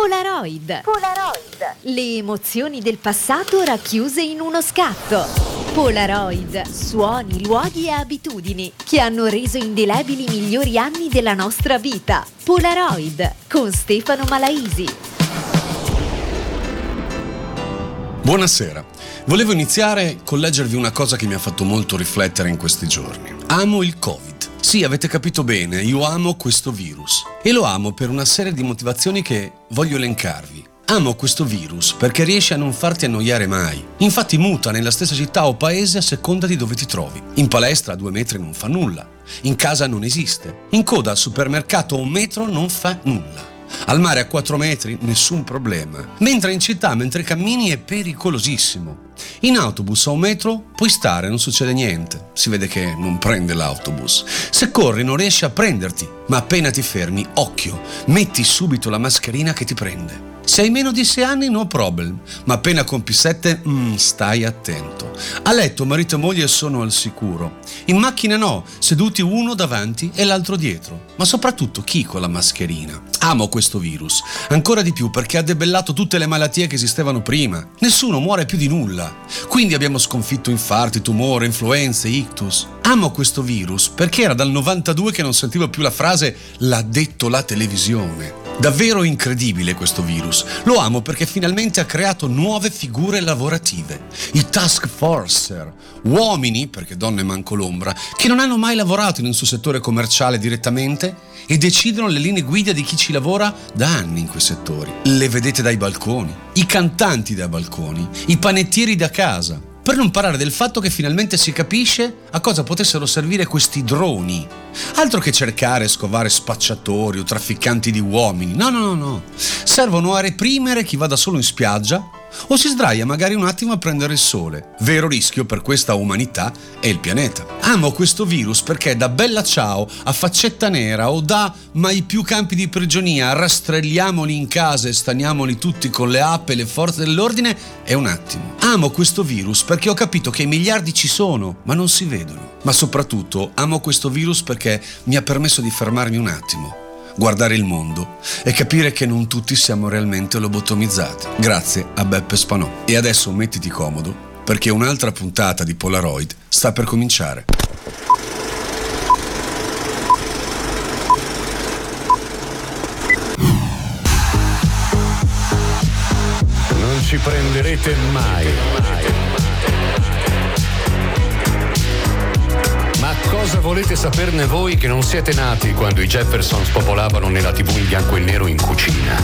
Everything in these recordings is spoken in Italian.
Polaroid. Polaroid. Le emozioni del passato racchiuse in uno scatto. Polaroid. Suoni, luoghi e abitudini che hanno reso indelebili i migliori anni della nostra vita. Polaroid con Stefano Malaisi. Buonasera. Volevo iniziare con leggervi una cosa che mi ha fatto molto riflettere in questi giorni. Amo il Covid. Sì, avete capito bene, io amo questo virus. E lo amo per una serie di motivazioni che voglio elencarvi. Amo questo virus perché riesce a non farti annoiare mai. Infatti muta nella stessa città o paese a seconda di dove ti trovi. In palestra a due metri non fa nulla. In casa non esiste. In coda al supermercato un metro non fa nulla. Al mare a 4 metri nessun problema. Mentre in città, mentre cammini, è pericolosissimo. In autobus o metro puoi stare, non succede niente. Si vede che non prende l'autobus. Se corri non riesce a prenderti, ma appena ti fermi, occhio, metti subito la mascherina che ti prende. Se hai meno di 6 anni no problem, ma appena compi 7 mm, stai attento. A letto marito e moglie sono al sicuro. In macchina no, seduti uno davanti e l'altro dietro. Ma soprattutto chi con la mascherina? Amo questo virus, ancora di più perché ha debellato tutte le malattie che esistevano prima. Nessuno muore più di nulla. Quindi abbiamo sconfitto infarti, tumore, influenze, ictus. Amo questo virus perché era dal 92 che non sentivo più la frase l'ha detto la televisione. Davvero incredibile questo virus. Lo amo perché finalmente ha creato nuove figure lavorative. I task forcer, uomini, perché donne manco l'ombra, che non hanno mai lavorato in un suo settore commerciale direttamente e decidono le linee guida di chi ci lavora da anni in quei settori. Le vedete dai balconi, i cantanti dai balconi, i panettieri da casa. Per non parlare del fatto che finalmente si capisce a cosa potessero servire questi droni. Altro che cercare e scovare spacciatori o trafficanti di uomini. No, no, no, no. Servono a reprimere chi va da solo in spiaggia o si sdraia magari un attimo a prendere il sole. Vero rischio per questa umanità e il pianeta. Amo questo virus perché da bella ciao a faccetta nera o da mai più campi di prigionia, rastrelliamoli in casa e staniamoli tutti con le app e le forze dell'ordine è un attimo. Amo questo virus perché ho capito che i miliardi ci sono, ma non si vedono. Ma soprattutto amo questo virus perché mi ha permesso di fermarmi un attimo guardare il mondo e capire che non tutti siamo realmente lobotomizzati. Grazie a Beppe Spanò. E adesso mettiti comodo perché un'altra puntata di Polaroid sta per cominciare. Non ci prenderete mai. Ma cosa volete saperne voi che non siete nati quando i Jefferson spopolavano nella tv in bianco e nero in cucina?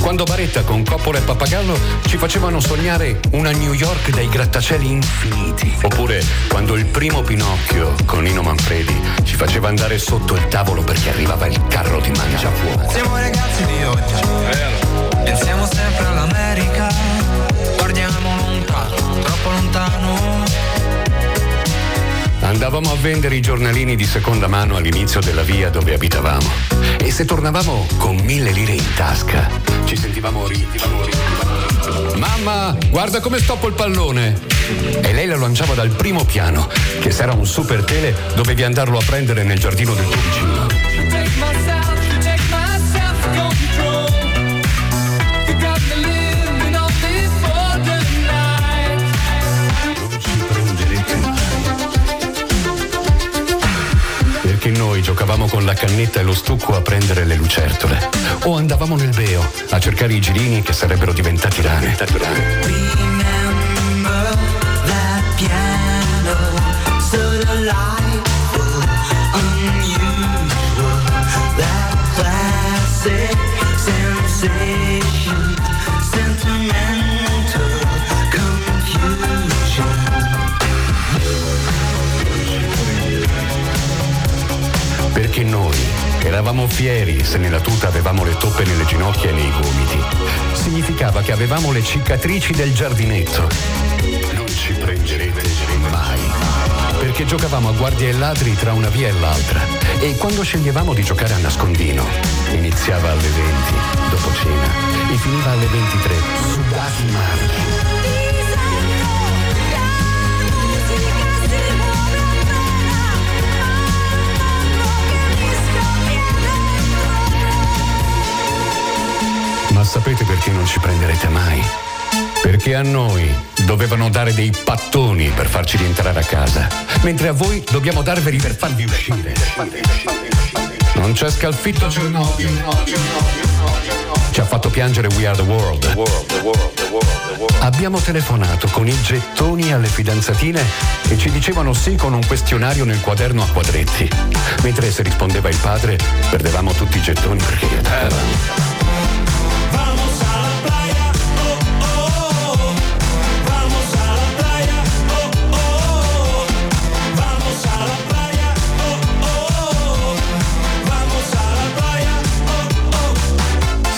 Quando Baretta con Coppola e Pappagallo ci facevano sognare una New York dai grattacieli infiniti? Oppure quando il primo Pinocchio con Nino Manfredi ci faceva andare sotto il tavolo perché arrivava il carro di mangiafuoco? Siamo ragazzi di oggi. Pensiamo sempre all'America. Guardiamo lontano, troppo lontano. Andavamo a vendere i giornalini di seconda mano all'inizio della via dove abitavamo. E se tornavamo con mille lire in tasca, ci sentivamo ri. Mamma, guarda come stoppo il pallone! E lei lo lanciava dal primo piano, che se era un super tele dovevi andarlo a prendere nel giardino del tuo vicino. Giocavamo con la cannetta e lo stucco a prendere le lucertole. O andavamo nel beo a cercare i girini che sarebbero diventati rane. Remember that piano, so delightful, unusual. That classic sensation, eravamo fieri se nella tuta avevamo le toppe nelle ginocchia e nei gomiti. Significava che avevamo le cicatrici del giardinetto. Non ci prenderete mai. Perché giocavamo a guardie e ladri tra una via e l'altra. E quando sceglievamo di giocare a nascondino, iniziava alle 20, dopo cena, e finiva alle 23, sudati marci. Sapete perché non ci prenderete mai? Perché a noi dovevano dare dei pattoni per farci rientrare a casa, mentre a voi dobbiamo darveli per farvi uscire. Non c'è scalfitto Chernobyl. Ci ha fatto piangere We Are the World. Abbiamo telefonato con i gettoni alle fidanzatine e ci dicevano sì con un questionario nel quaderno a quadretti. Mentre se rispondeva il padre, perdevamo tutti i gettoni perché attaccavano.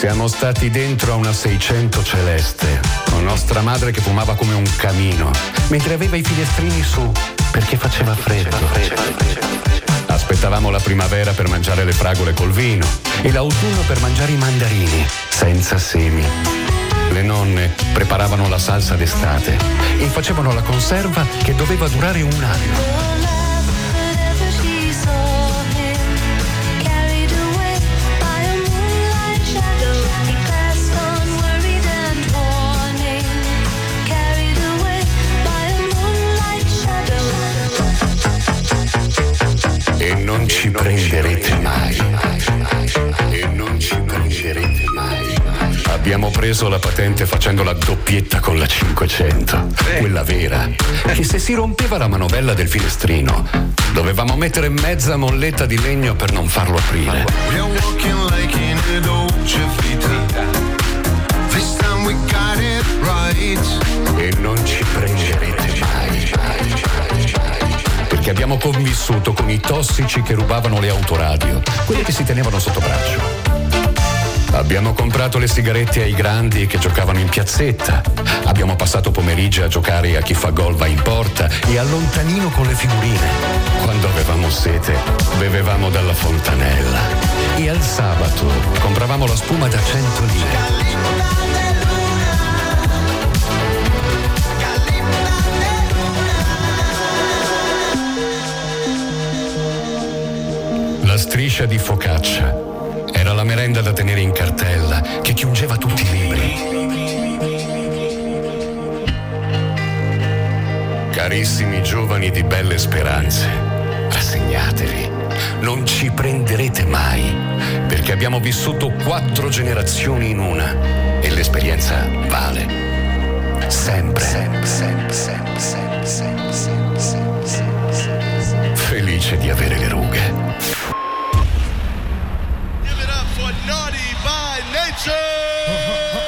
Siamo stati dentro a una 600 celeste, con nostra madre che fumava come un camino, mentre aveva i finestrini su perché faceva freddo. Aspettavamo la primavera per mangiare le fragole col vino e l'autunno per mangiare i mandarini, senza semi. Le nonne preparavano la salsa d'estate e facevano la conserva che doveva durare un anno. E non ci prenderete mai. E non ci prenderete mai. Abbiamo preso la patente facendo la doppietta con la 500, quella vera, che se si rompeva la manovella del finestrino, dovevamo mettere mezza molletta di legno per non farlo aprire. E non ci prenderete mai. Perché abbiamo convissuto con i tossici che rubavano le autoradio, quelli che si tenevano sotto braccio. Abbiamo comprato le sigarette ai grandi che giocavano in piazzetta. Abbiamo passato pomeriggi a giocare a chi fa gol va in porta e a lontanino con le figurine. Quando avevamo sete, bevevamo dalla fontanella. E al sabato compravamo la spuma da 100 lire. Striscia di focaccia era la merenda da tenere in cartella che chiungeva tutti i libri. Carissimi giovani di belle speranze, rassegnatevi, non ci prenderete mai, perché abbiamo vissuto quattro generazioni in una e l'esperienza vale. Sempre. sempre, sempre, sempre, sempre, sempre, sempre, sempre, sempre, sempre. Felice di avere le rughe. Production!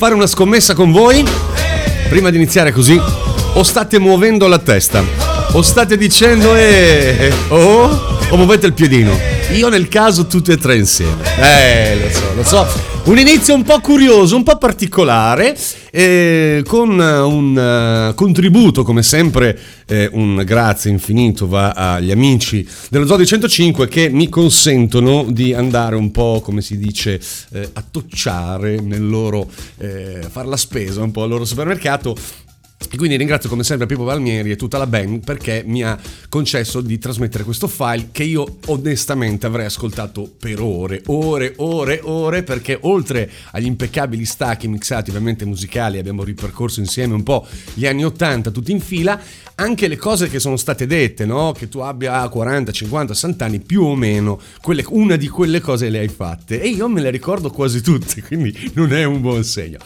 Fare una scommessa con voi. prima di iniziare così, o state muovendo la testa, o state dicendo eh, oh, o muovete il piedino. Io nel caso tutte e tre insieme. Eh, lo so, lo so. Un inizio un po' curioso, un po' particolare, eh, con eh, un eh, contributo, come sempre, eh, un grazie infinito va agli amici dello Zodi 105 che mi consentono di andare un po', come si dice, eh, a tocciare nel loro, eh, fare la spesa un po' al loro supermercato quindi ringrazio come sempre Pippo Palmieri e tutta la band perché mi ha concesso di trasmettere questo file che io onestamente avrei ascoltato per ore, ore, ore, ore, perché oltre agli impeccabili stacchi mixati ovviamente musicali, abbiamo ripercorso insieme un po' gli anni 80 tutti in fila, anche le cose che sono state dette, no? Che tu abbia 40, 50, 60 anni, più o meno, quelle- una di quelle cose le hai fatte. E io me le ricordo quasi tutte, quindi non è un buon segno.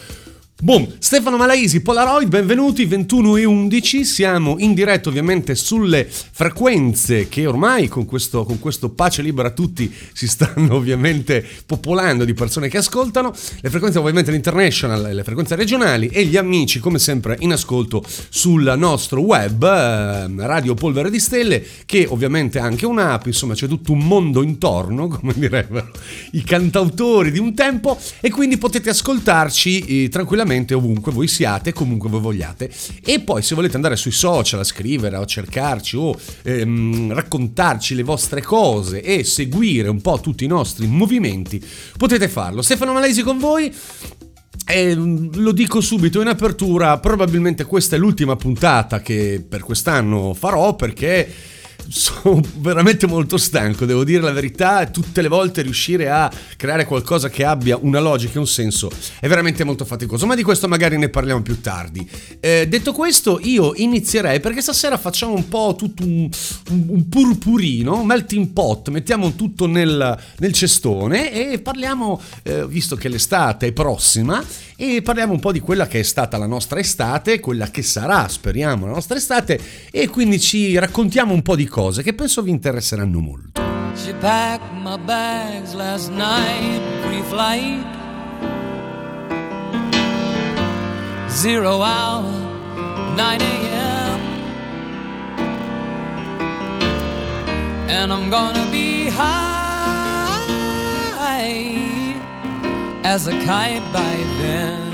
Boom, Stefano Malaisi, Polaroid, benvenuti, 21 e 11, siamo in diretta ovviamente sulle frequenze che ormai con questo, con questo pace libera a tutti si stanno ovviamente popolando di persone che ascoltano, le frequenze ovviamente l'international, le frequenze regionali e gli amici come sempre in ascolto sul nostro web, eh, Radio Polvere di Stelle, che ovviamente ha anche un'app, insomma c'è tutto un mondo intorno, come direbbero i cantautori di un tempo, e quindi potete ascoltarci eh, tranquillamente ovunque voi siate, comunque voi vogliate. E poi se volete andare sui social a scrivere o cercarci o ehm, raccontarci le vostre cose e seguire un po' tutti i nostri movimenti, potete farlo. Stefano Malesi con voi. E mm, lo dico subito in apertura, probabilmente questa è l'ultima puntata che per quest'anno farò perché sono veramente molto stanco, devo dire la verità, tutte le volte riuscire a creare qualcosa che abbia una logica e un senso è veramente molto faticoso, ma di questo magari ne parliamo più tardi. Eh, detto questo, io inizierei perché stasera facciamo un po' tutto un, un- un purpurino, un melting pot, mettiamo tutto nel, nel cestone e parliamo, eh, visto che l'estate è prossima, e parliamo un po' di quella che è stata la nostra estate, quella che sarà, speriamo, la nostra estate, e quindi ci raccontiamo un po' di cose che penso vi interesseranno molto. She packed my bags last night, pre-flight. Zero hour, 9 a.m. And I'm gonna be high as a kite by then.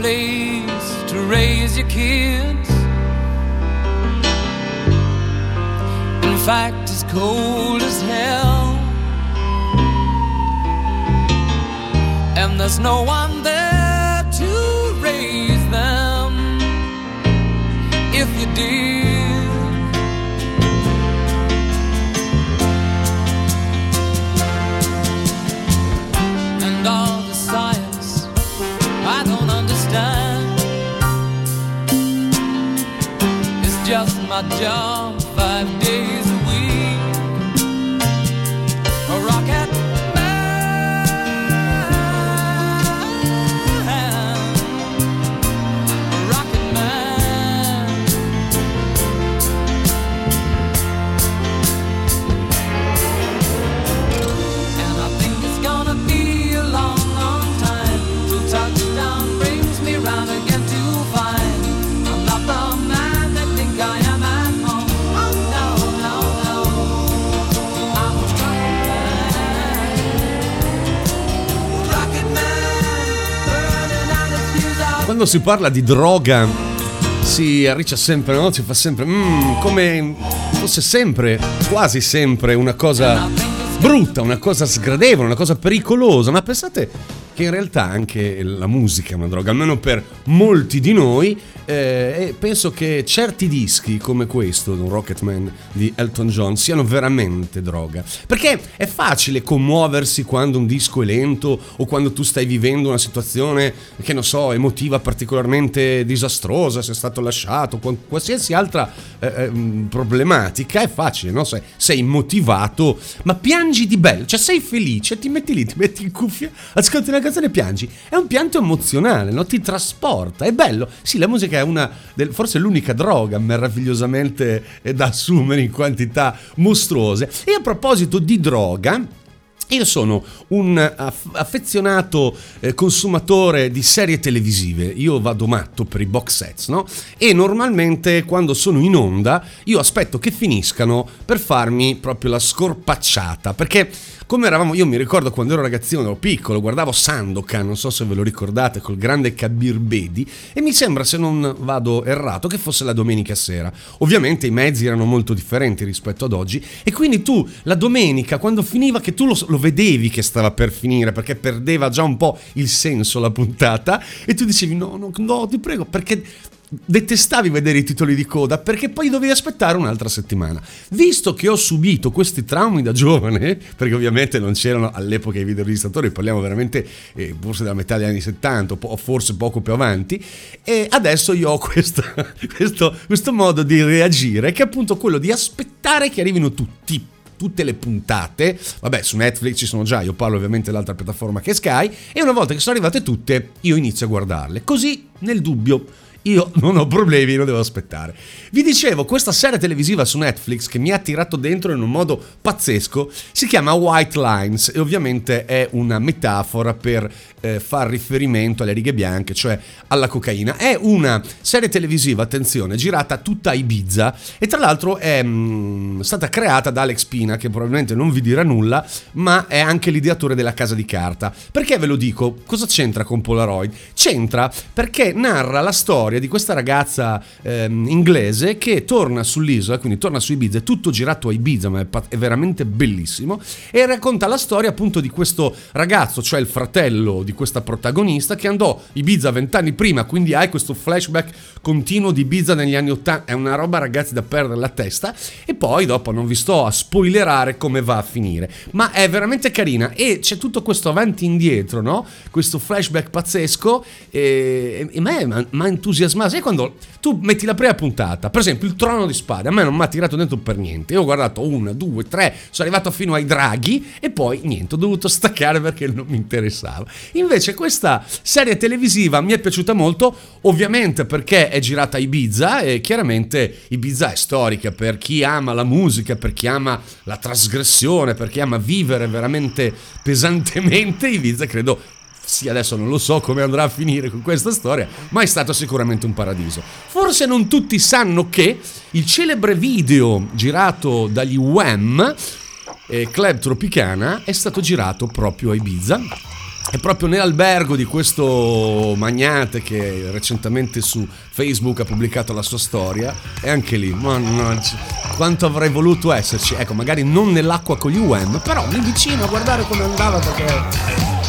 Place to raise your kids. In fact, it's cold as hell. And there's no one 辣椒。Quando si parla di droga si arriccia sempre, no? Si fa sempre mm, come fosse sempre, quasi sempre una cosa brutta, una cosa sgradevole, una cosa pericolosa, ma pensate che in realtà anche la musica è una droga, almeno per molti di noi, eh, e penso che certi dischi come questo, un Rocketman di Elton John, siano veramente droga. Perché è facile commuoversi quando un disco è lento o quando tu stai vivendo una situazione, che non so, emotiva particolarmente disastrosa, sei stato lasciato, qualsiasi altra eh, ehm, problematica, è facile, no? Sei, sei motivato, ma piangi di bello, cioè sei felice, ti metti lì, ti metti in cuffia, ascolti una canzone e piangi. È un pianto emozionale, no? Ti trasporta, è bello. Sì, la musica è una, del- forse l'unica droga meravigliosamente eh, da assumere in quantità mostruose. E a proposito di droga, io sono un aff- affezionato eh, consumatore di serie televisive, io vado matto per i box sets, no? E normalmente quando sono in onda io aspetto che finiscano per farmi proprio la scorpacciata, perché come eravamo, io mi ricordo quando ero ragazzino, ero piccolo, guardavo Sandokan, non so se ve lo ricordate, col grande Kabir Bedi, e mi sembra, se non vado errato, che fosse la domenica sera. Ovviamente i mezzi erano molto differenti rispetto ad oggi, e quindi tu la domenica, quando finiva, che tu lo, lo vedevi che stava per finire, perché perdeva già un po' il senso la puntata, e tu dicevi no, no, no, ti prego, perché detestavi vedere i titoli di coda perché poi dovevi aspettare un'altra settimana. Visto che ho subito questi traumi da giovane, perché ovviamente non c'erano all'epoca i videoregistratori, parliamo veramente eh, forse della metà degli anni 70 o forse poco più avanti, e adesso io ho questa- questo, questo modo di reagire che è appunto quello di aspettare che arrivino tutti tutte le puntate, vabbè su Netflix ci sono già, io parlo ovviamente dell'altra piattaforma che è Sky, e una volta che sono arrivate tutte io inizio a guardarle, così nel dubbio io non ho problemi, non devo aspettare. Vi dicevo, questa serie televisiva su Netflix che mi ha tirato dentro in un modo pazzesco si chiama White Lines e ovviamente è una metafora per eh, far riferimento alle righe bianche, cioè alla cocaina. È una serie televisiva, attenzione, girata tutta a Ibiza e tra l'altro è mm, stata creata da Alex Pina, che probabilmente non vi dirà nulla, ma è anche l'ideatore della Casa di Carta. Perché ve lo dico? Cosa c'entra con Polaroid? C'entra perché narra la storia di questa ragazza ehm, inglese che torna sull'isola, quindi torna su Ibiza, è tutto girato a Ibiza, ma è, è veramente bellissimo, e racconta la storia appunto di questo ragazzo, cioè il fratello di questa protagonista, che andò Ibiza vent'anni prima, quindi hai questo flashback continuo di Ibiza negli anni 80, è una roba ragazzi da perdere la testa, e poi dopo non vi sto a spoilerare come va a finire, ma è veramente carina e c'è tutto questo avanti e indietro, no? Questo flashback pazzesco e, e me mi ha entusiasmato. Sai quando tu metti la prima puntata, per esempio il trono di spade, a me non mi ha tirato dentro per niente. Io ho guardato una, due, tre, sono arrivato fino ai draghi e poi niente, ho dovuto staccare perché non mi interessava. Invece questa serie televisiva mi è piaciuta molto, ovviamente perché è girata a Ibiza e chiaramente Ibiza è storica per chi ama la musica, per chi ama la trasgressione, per chi ama vivere veramente pesantemente. Ibiza credo sì, adesso non lo so come andrà a finire con questa storia, ma è stato sicuramente un paradiso. Forse non tutti sanno che il celebre video girato dagli Wham, eh, Club Tropicana, è stato girato proprio a Ibiza. E proprio nell'albergo di questo magnate che recentemente su Facebook ha pubblicato la sua storia, è anche lì, mannaggia, quanto avrei voluto esserci. Ecco, magari non nell'acqua con gli Wham, però lì vicino a guardare come andava perché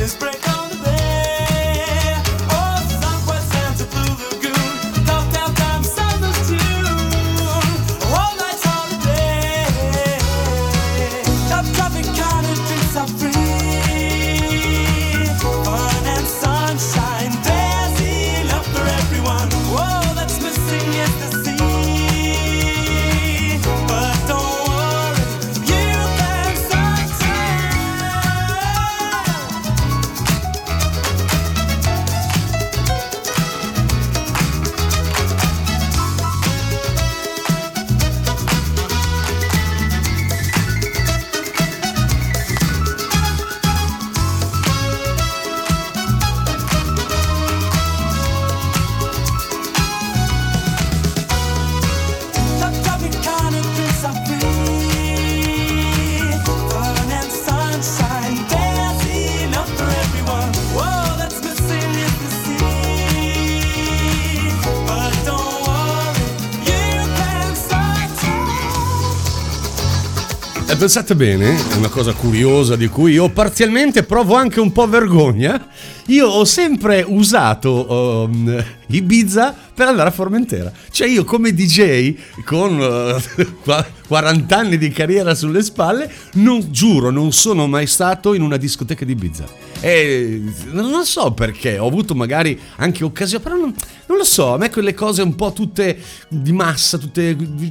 Watch the waves break on pensate bene, una cosa curiosa di cui io parzialmente provo anche un po' vergogna. Io ho sempre usato um, Ibiza per andare a Formentera. Cioè io come DJ con uh, qua- 40 anni di carriera sulle spalle, non giuro, non sono mai stato in una discoteca di Ibiza. E non lo so perché, ho avuto magari anche occasioni, però non, non lo so, a me quelle cose un po' tutte di massa, tutte... mi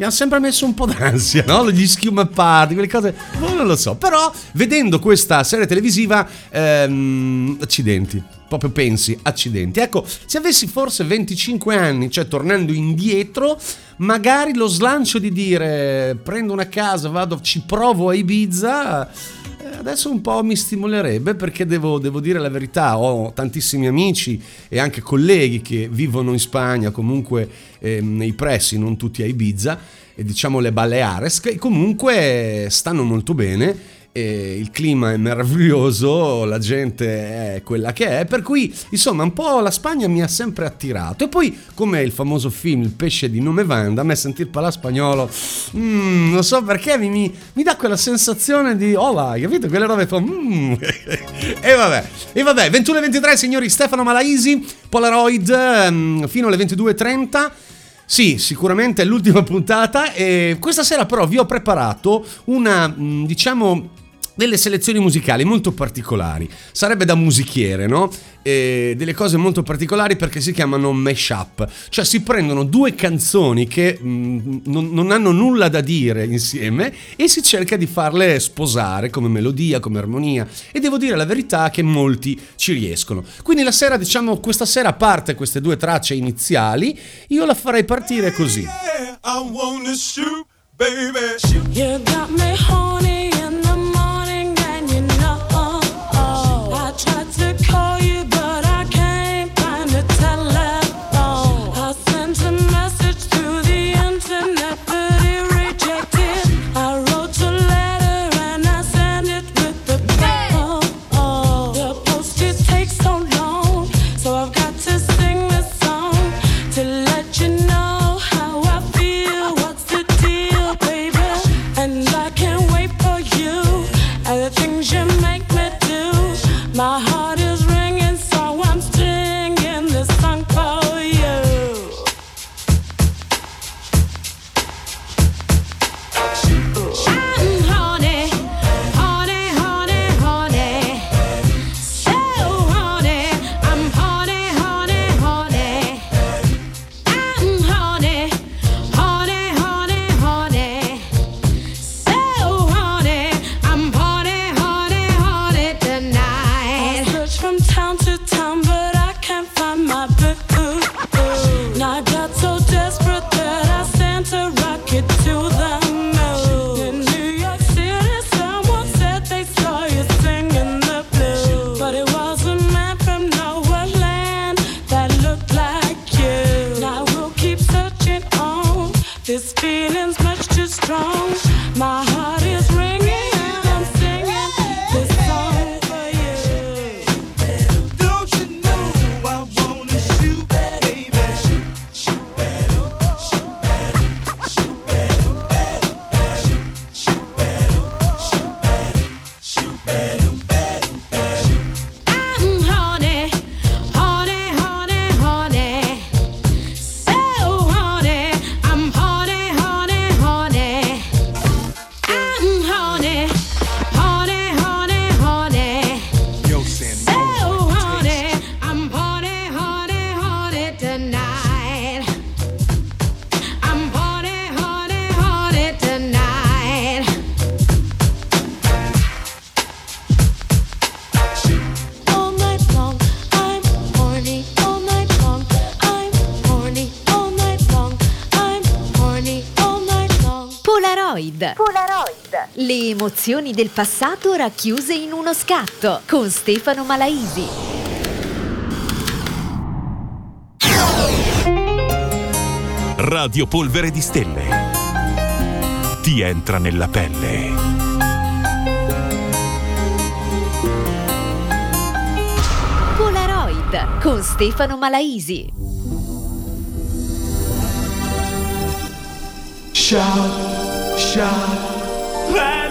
hanno sempre messo un po' d'ansia, no? Gli schiuma party, quelle cose, boh, non lo so. Però vedendo questa serie televisiva, ehm, accidenti. Proprio pensi, accidenti. Ecco, se avessi forse 25 anni, cioè tornando indietro, magari lo slancio di dire prendo una casa, vado, ci provo a Ibiza, eh, adesso un po' mi stimolerebbe perché devo, devo dire la verità, ho tantissimi amici e anche colleghi che vivono in Spagna, comunque ehm, nei pressi, non tutti a Ibiza, e diciamo le Baleares, che comunque stanno molto bene. E il clima è meraviglioso, la gente è quella che è, per cui insomma un po' la Spagna mi ha sempre attirato. E poi, come il famoso film Il pesce di nome Vanda, a me sentir parlare spagnolo, mm, non so perché, mi, mi- mi dà quella sensazione di hola, capito? Quelle robe fa... mm. e vabbè, e vabbè, 21 e 23 signori Stefano Malaisi, Polaroid, ehm, fino alle 22.30. Sì, sicuramente è l'ultima puntata e questa sera però vi ho preparato una, mh, diciamo, delle selezioni musicali molto particolari. Sarebbe da musichiere, no? E delle cose molto particolari perché si chiamano mashup, cioè si prendono due canzoni che mh, non, non hanno nulla da dire insieme e si cerca di farle sposare come melodia, come armonia e devo dire la verità che molti ci riescono. Quindi la sera, diciamo, questa sera a parte queste due tracce iniziali, io la farei partire così. Yeah, emozioni del passato racchiuse in uno scatto con Stefano Malaisi. Radio Polvere di Stelle. Ti entra nella pelle. Polaroid con Stefano Malaisi. Shout, shout,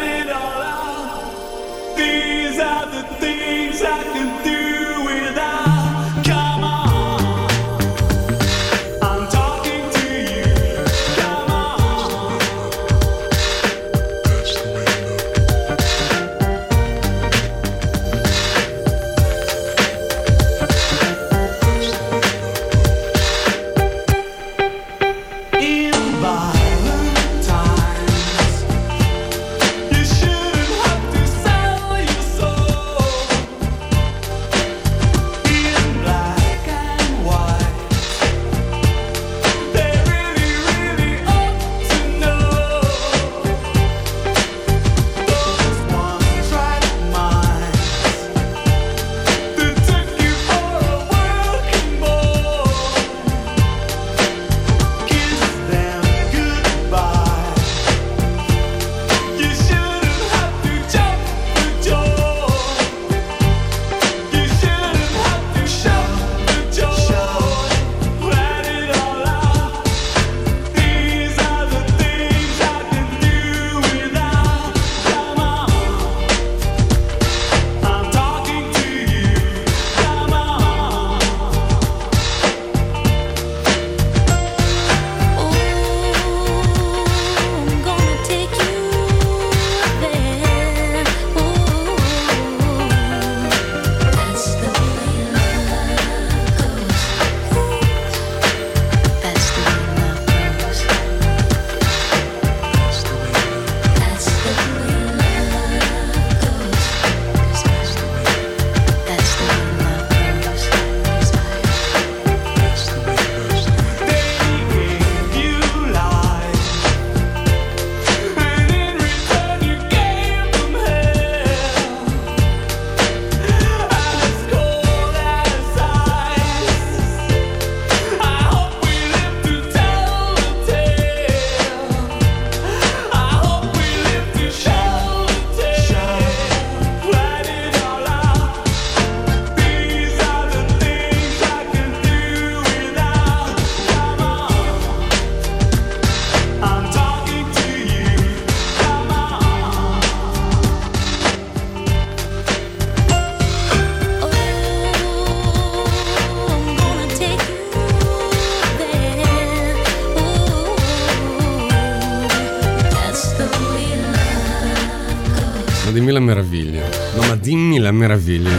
meraviglia.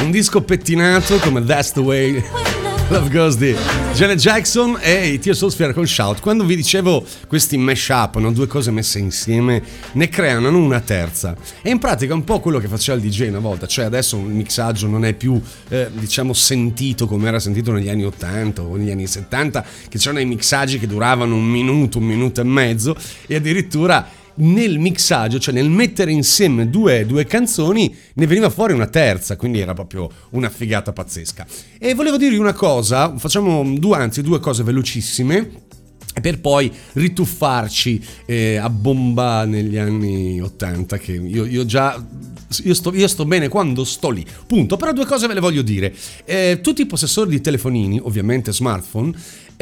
Un disco pettinato come That's the Way Love Goes di Janet Jackson e i Tears of Sphere con Shout. Quando vi dicevo questi mash-up, no? due cose messe insieme, ne creano una terza. E in pratica è un po' quello che faceva il DJ una volta, cioè adesso il mixaggio non è più, eh, diciamo, sentito come era sentito negli anni 80 o negli anni 70, che c'erano i mixaggi che duravano un minuto, un minuto e mezzo e addirittura nel mixaggio, cioè nel mettere insieme due, due canzoni, ne veniva fuori una terza, quindi era proprio una figata pazzesca. E volevo dirvi una cosa, facciamo due, anzi due cose velocissime. Per poi rituffarci eh, a bomba negli anni 80, che io, io già io sto, io sto bene quando sto lì. Punto. Però due cose ve le voglio dire. Eh, tutti i possessori di telefonini, ovviamente smartphone,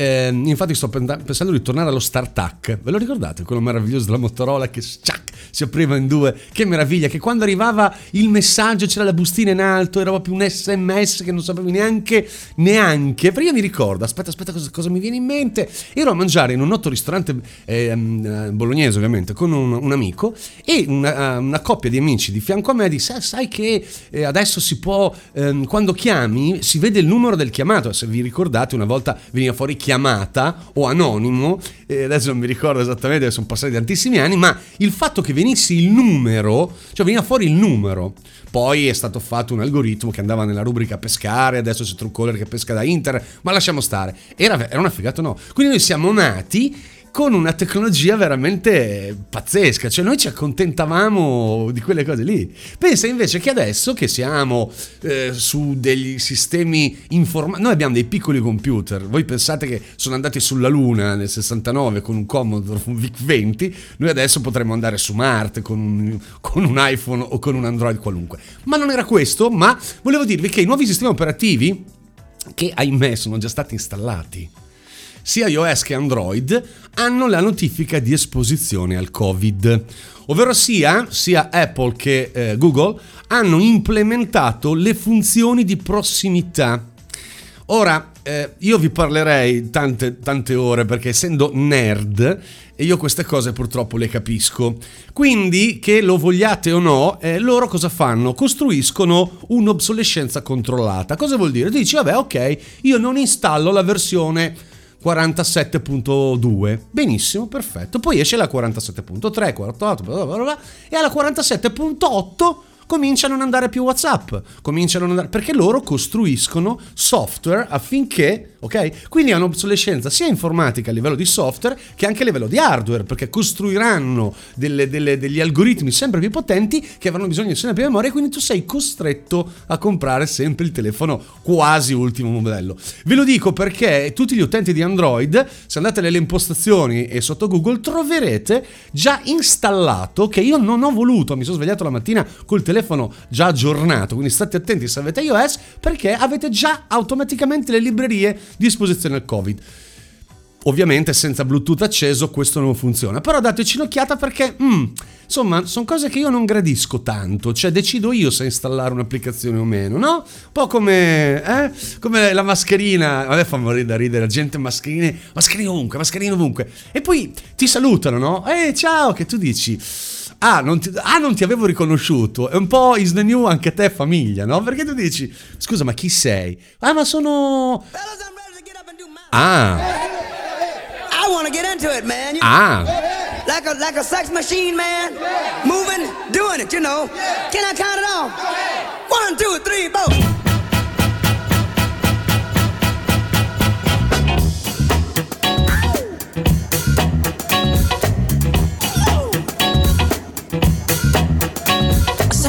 eh, infatti sto pen- pensando di tornare allo StarTAC. Ve lo ricordate? Quello meraviglioso della Motorola che sciac, si apriva in due. Che meraviglia! Che quando arrivava il messaggio c'era la bustina in alto, era proprio un sms che non sapevi neanche, neanche. Però io mi ricordo, aspetta, aspetta, cosa, cosa mi viene in mente? Ero a mangiare in un noto ristorante ehm, eh, bolognese, ovviamente, con un, un amico e una, una coppia di amici di fianco a me disse: "Ah, Sai che eh, adesso si può, ehm, quando chiami, si vede il numero del chiamato. Se vi ricordate, una volta veniva fuori chiamata o anonimo, eh, adesso non mi ricordo esattamente, sono passati tantissimi anni, ma il fatto che venissi il numero, cioè veniva fuori il numero. Poi è stato fatto un algoritmo che andava nella rubrica pescare, adesso c'è Truecaller che pesca da internet, ma lasciamo stare. Era, era una figata no. Quindi noi siamo nati con una tecnologia veramente pazzesca, cioè noi ci accontentavamo di quelle cose lì. Pensa invece che adesso che siamo eh, su degli sistemi informatici, noi abbiamo dei piccoli computer, voi pensate che sono andati sulla Luna nel 69 con un Commodore un VIC-20, noi adesso potremmo andare su Marte con un, con un iPhone o con un Android qualunque. Ma non era questo, ma volevo dirvi che i nuovi sistemi operativi, che ahimè sono già stati installati, sia iOS che Android hanno la notifica di esposizione al Covid. Ovvero sia, sia Apple che eh, Google hanno implementato le funzioni di prossimità. Ora, eh, io vi parlerei tante, tante ore perché essendo nerd e io queste cose purtroppo le capisco. Quindi, che lo vogliate o no, eh, loro cosa fanno? Costruiscono un'obsolescenza controllata. Cosa vuol dire? Dici, vabbè, ok, io non installo la versione 47.2. Benissimo, perfetto. Poi esce la 47.3, 48, bla bla bla e alla 47.8 comincia a non andare più WhatsApp, comincia a non andare perché loro costruiscono software affinché, ok? Quindi hanno obsolescenza sia informatica a livello di software che anche a livello di hardware, perché costruiranno delle- delle- degli algoritmi sempre più potenti che avranno bisogno di sempre più memoria, quindi tu sei costretto a comprare sempre il telefono quasi ultimo modello. Ve lo dico perché tutti gli utenti di Android, se andate nelle impostazioni e sotto Google, troverete già installato che io non ho voluto, mi sono svegliato la mattina col telefono già aggiornato, quindi state attenti se avete iOS perché avete già automaticamente le librerie di esposizione al Covid. Ovviamente senza Bluetooth acceso questo non funziona, però dateci un'occhiata perché, mm, insomma, sono cose che io non gradisco tanto, cioè decido io se installare un'applicazione o meno, no? Un po' come, eh? come la mascherina, a me fa morire da ridere, gente mascherine, mascherine ovunque, mascherine ovunque, e poi ti salutano, no? Eh, ciao, che tu dici... Ah non, ti, ah, non ti avevo riconosciuto. È un po' is the new anche te famiglia, no? Perché tu dici, scusa, ma chi sei? Ah, ma sono... Ah, I want to get into it, man. Ah. Like a like a sex machine, man. Moving, doing it, you know. Can I count it off? One, two, three, four.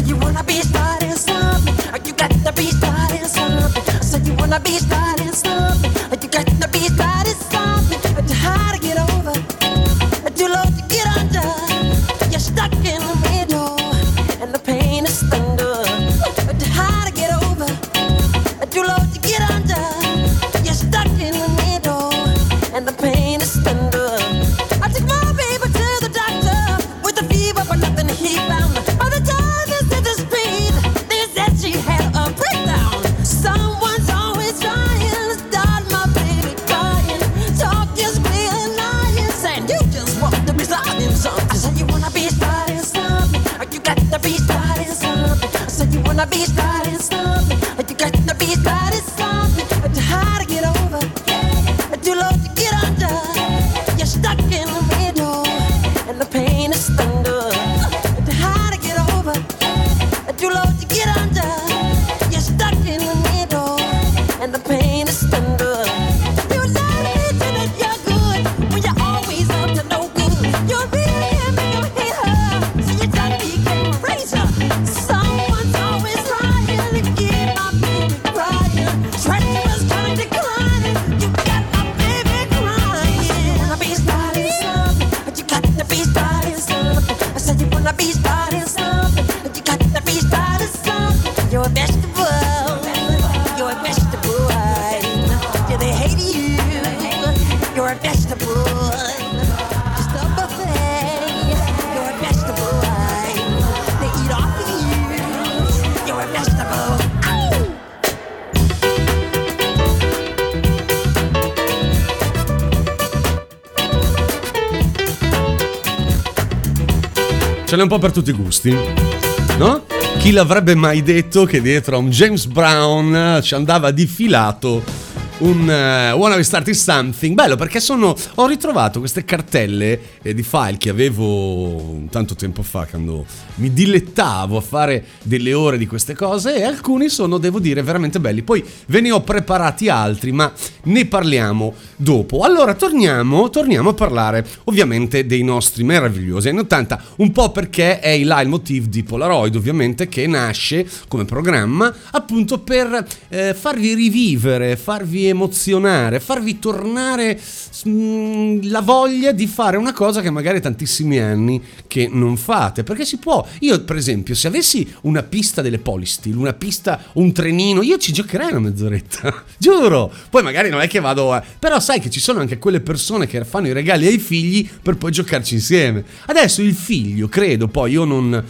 You wanna be starting something. You got to be starting something. Said you wanna be starting something. You got Ce n'è un po' per tutti i gusti, no? Chi l'avrebbe mai detto che dietro a un James Brown ci andava difilato un eh, Wanna Be Something? Bello perché sono, ho ritrovato queste cartelle eh, di file che avevo tanto tempo fa quando mi dilettavo a fare delle ore di queste cose e alcuni sono, devo dire, veramente belli. Poi ve ne ho preparati altri, ma ne parliamo dopo. Allora, torniamo, torniamo a parlare ovviamente dei nostri meravigliosi anni 80, un po' perché è il leitmotiv di Polaroid, ovviamente, che nasce come programma appunto per eh, farvi rivivere, farvi emozionare, farvi tornare mm, la voglia di fare una cosa che magari tantissimi anni che non fate. Perché si può. Io, per esempio, se avessi una pista delle Polystil, una pista, un trenino, io ci giocherei una mezz'oretta. Giuro. Poi magari non è che vado. a- Però sai che ci sono anche quelle persone che fanno i regali ai figli per poi giocarci insieme. Adesso il figlio, credo, poi io non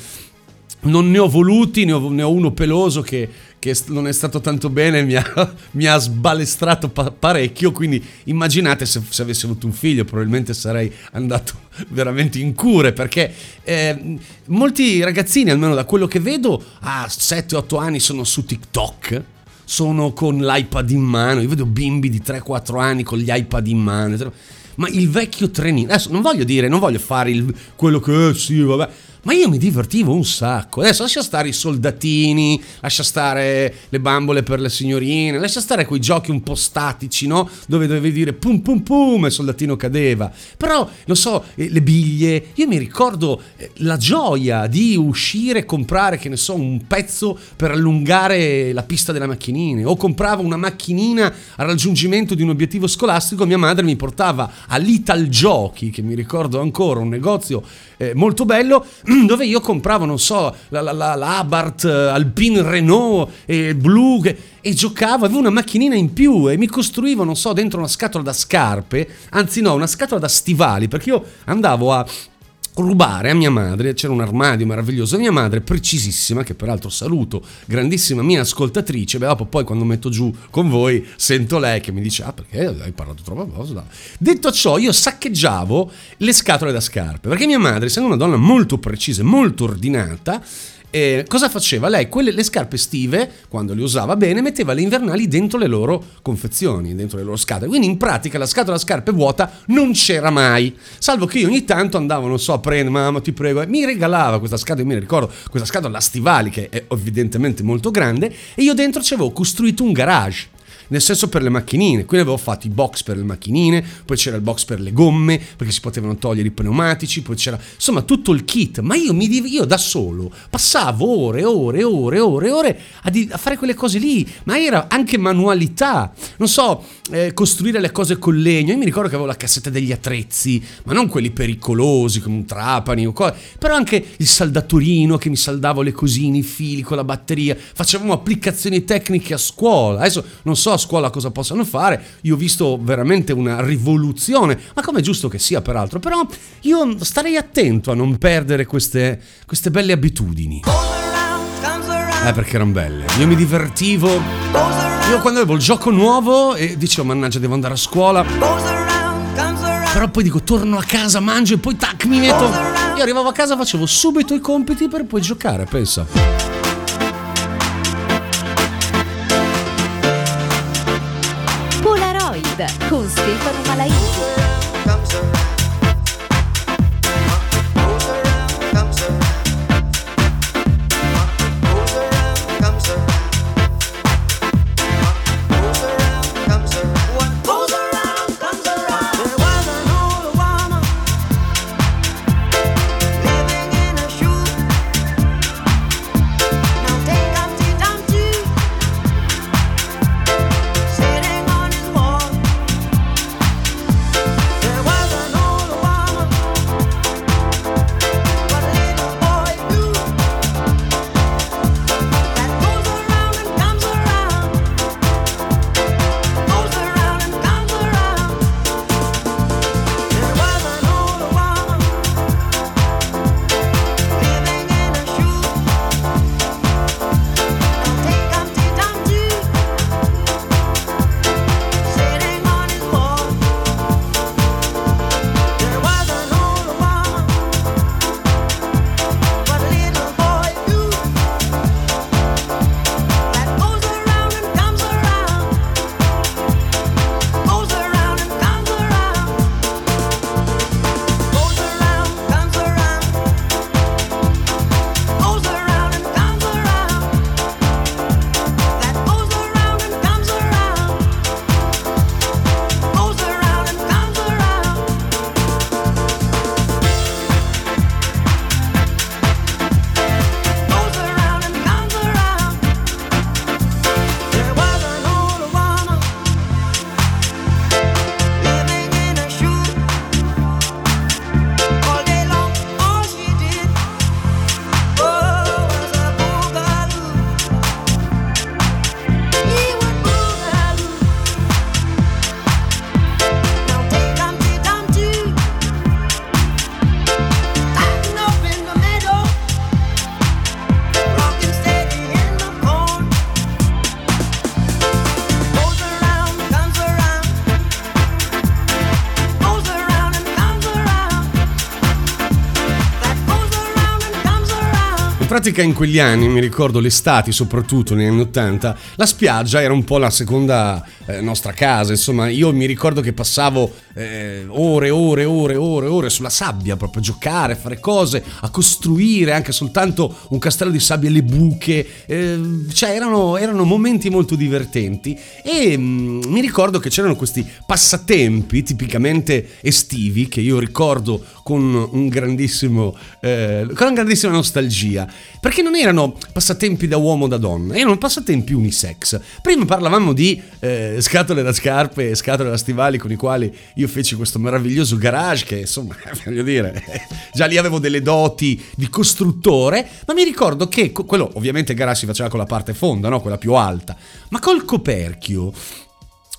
non ne ho voluti, ne ho, ne ho uno peloso che, che non è stato tanto bene, mi ha, mi ha sbalestrato pa- parecchio, quindi immaginate se, se avessi avuto un figlio probabilmente sarei andato veramente in cure perché eh, molti ragazzini, almeno da quello che vedo, a 7-8 anni sono su TikTok. Sono con l'iPad in mano, io vedo bimbi di 3-4 anni con gli iPad in mano. Ma il vecchio trenino, adesso non voglio dire, non voglio fare il- quello che eh, sì, vabbè, ma io mi divertivo un sacco. Adesso lascia stare i soldatini, lascia stare le bambole per le signorine, lascia stare quei giochi un po' statici, no? Dove dovevi dire pum pum pum e il soldatino cadeva. Però, lo so, eh, le biglie, io mi ricordo eh, la gioia di uscire e comprare, che ne so, un pezzo per allungare la pista delle macchinine. O compravo una macchinina al raggiungimento di un obiettivo scolastico, mia madre mi portava all'Ital Giochi, che mi ricordo ancora, un negozio eh, molto bello, dove io compravo, non so, la, la, la, la eh, Alpine Renault e Blu che- e giocavo, avevo una macchinina in più e mi costruivo, non so, dentro una scatola da scarpe, anzi no, una scatola da stivali, perché io andavo a rubare a mia madre, c'era un armadio meraviglioso, mia madre precisissima, che peraltro saluto, grandissima mia ascoltatrice, beh dopo poi quando metto giù con voi sento lei che mi dice ah perché hai parlato troppo poco, dai." Detto ciò io saccheggiavo le scatole da scarpe, perché mia madre essendo una donna molto precisa e molto ordinata, eh, cosa faceva? Lei quelle, le scarpe estive, quando le usava bene, metteva le invernali dentro le loro confezioni, dentro le loro scatole. Quindi in pratica la scatola scarpe vuota non c'era mai. Salvo che io ogni tanto andavo, non so, a prendere, mamma ti prego, e mi regalava questa scatola, mi ricordo, questa scatola da stivali che è evidentemente molto grande, e io dentro ci avevo costruito un garage nel senso per le macchinine. Quindi avevo fatto i box per le macchinine, poi c'era il box per le gomme, perché si potevano togliere i pneumatici, poi c'era insomma tutto il kit. Ma io, mi, io da solo passavo ore ore ore ore ore a, di- a fare quelle cose lì, ma era anche manualità. Non so, eh, costruire le cose con legno. Io mi ricordo che avevo la cassetta degli attrezzi, ma non quelli pericolosi come un trapani o cose, però anche il saldatorino che mi saldavo le cosine, i fili con la batteria. Facevamo applicazioni tecniche a scuola. Adesso non so scuola cosa possano fare. Io ho visto veramente una rivoluzione, ma come è giusto che sia peraltro. Però io starei attento a non perdere queste, queste belle abitudini. Eh, perché erano belle. Io mi divertivo. Io quando avevo il gioco nuovo e dicevo, mannaggia, devo andare a scuola. Però poi dico, torno a casa, mangio e poi tac, mi metto. Io arrivavo a casa, facevo subito i compiti per poi giocare, pensa. Con Stefano Malaisi. Pratica in quegli anni, mi ricordo l'estate, soprattutto negli anni 80, la spiaggia era un po' la seconda eh, nostra casa, insomma, io mi ricordo che passavo eh, ore, ore, ore, ore, ore sulla sabbia, proprio a giocare, a fare cose, a costruire anche soltanto un castello di sabbia e le buche, eh, cioè erano, erano momenti molto divertenti. E mm, mi ricordo che c'erano questi passatempi tipicamente estivi che io ricordo con un grandissimo eh, con una grandissima nostalgia. Perché non erano passatempi da uomo o da donna erano passatempi unisex. Prima parlavamo di eh, scatole da scarpe scatole da stivali con i quali io feci questo meraviglioso garage che insomma voglio dire già lì avevo delle doti di costruttore ma mi ricordo che quello ovviamente garage si faceva con la parte fonda no? quella più alta ma col coperchio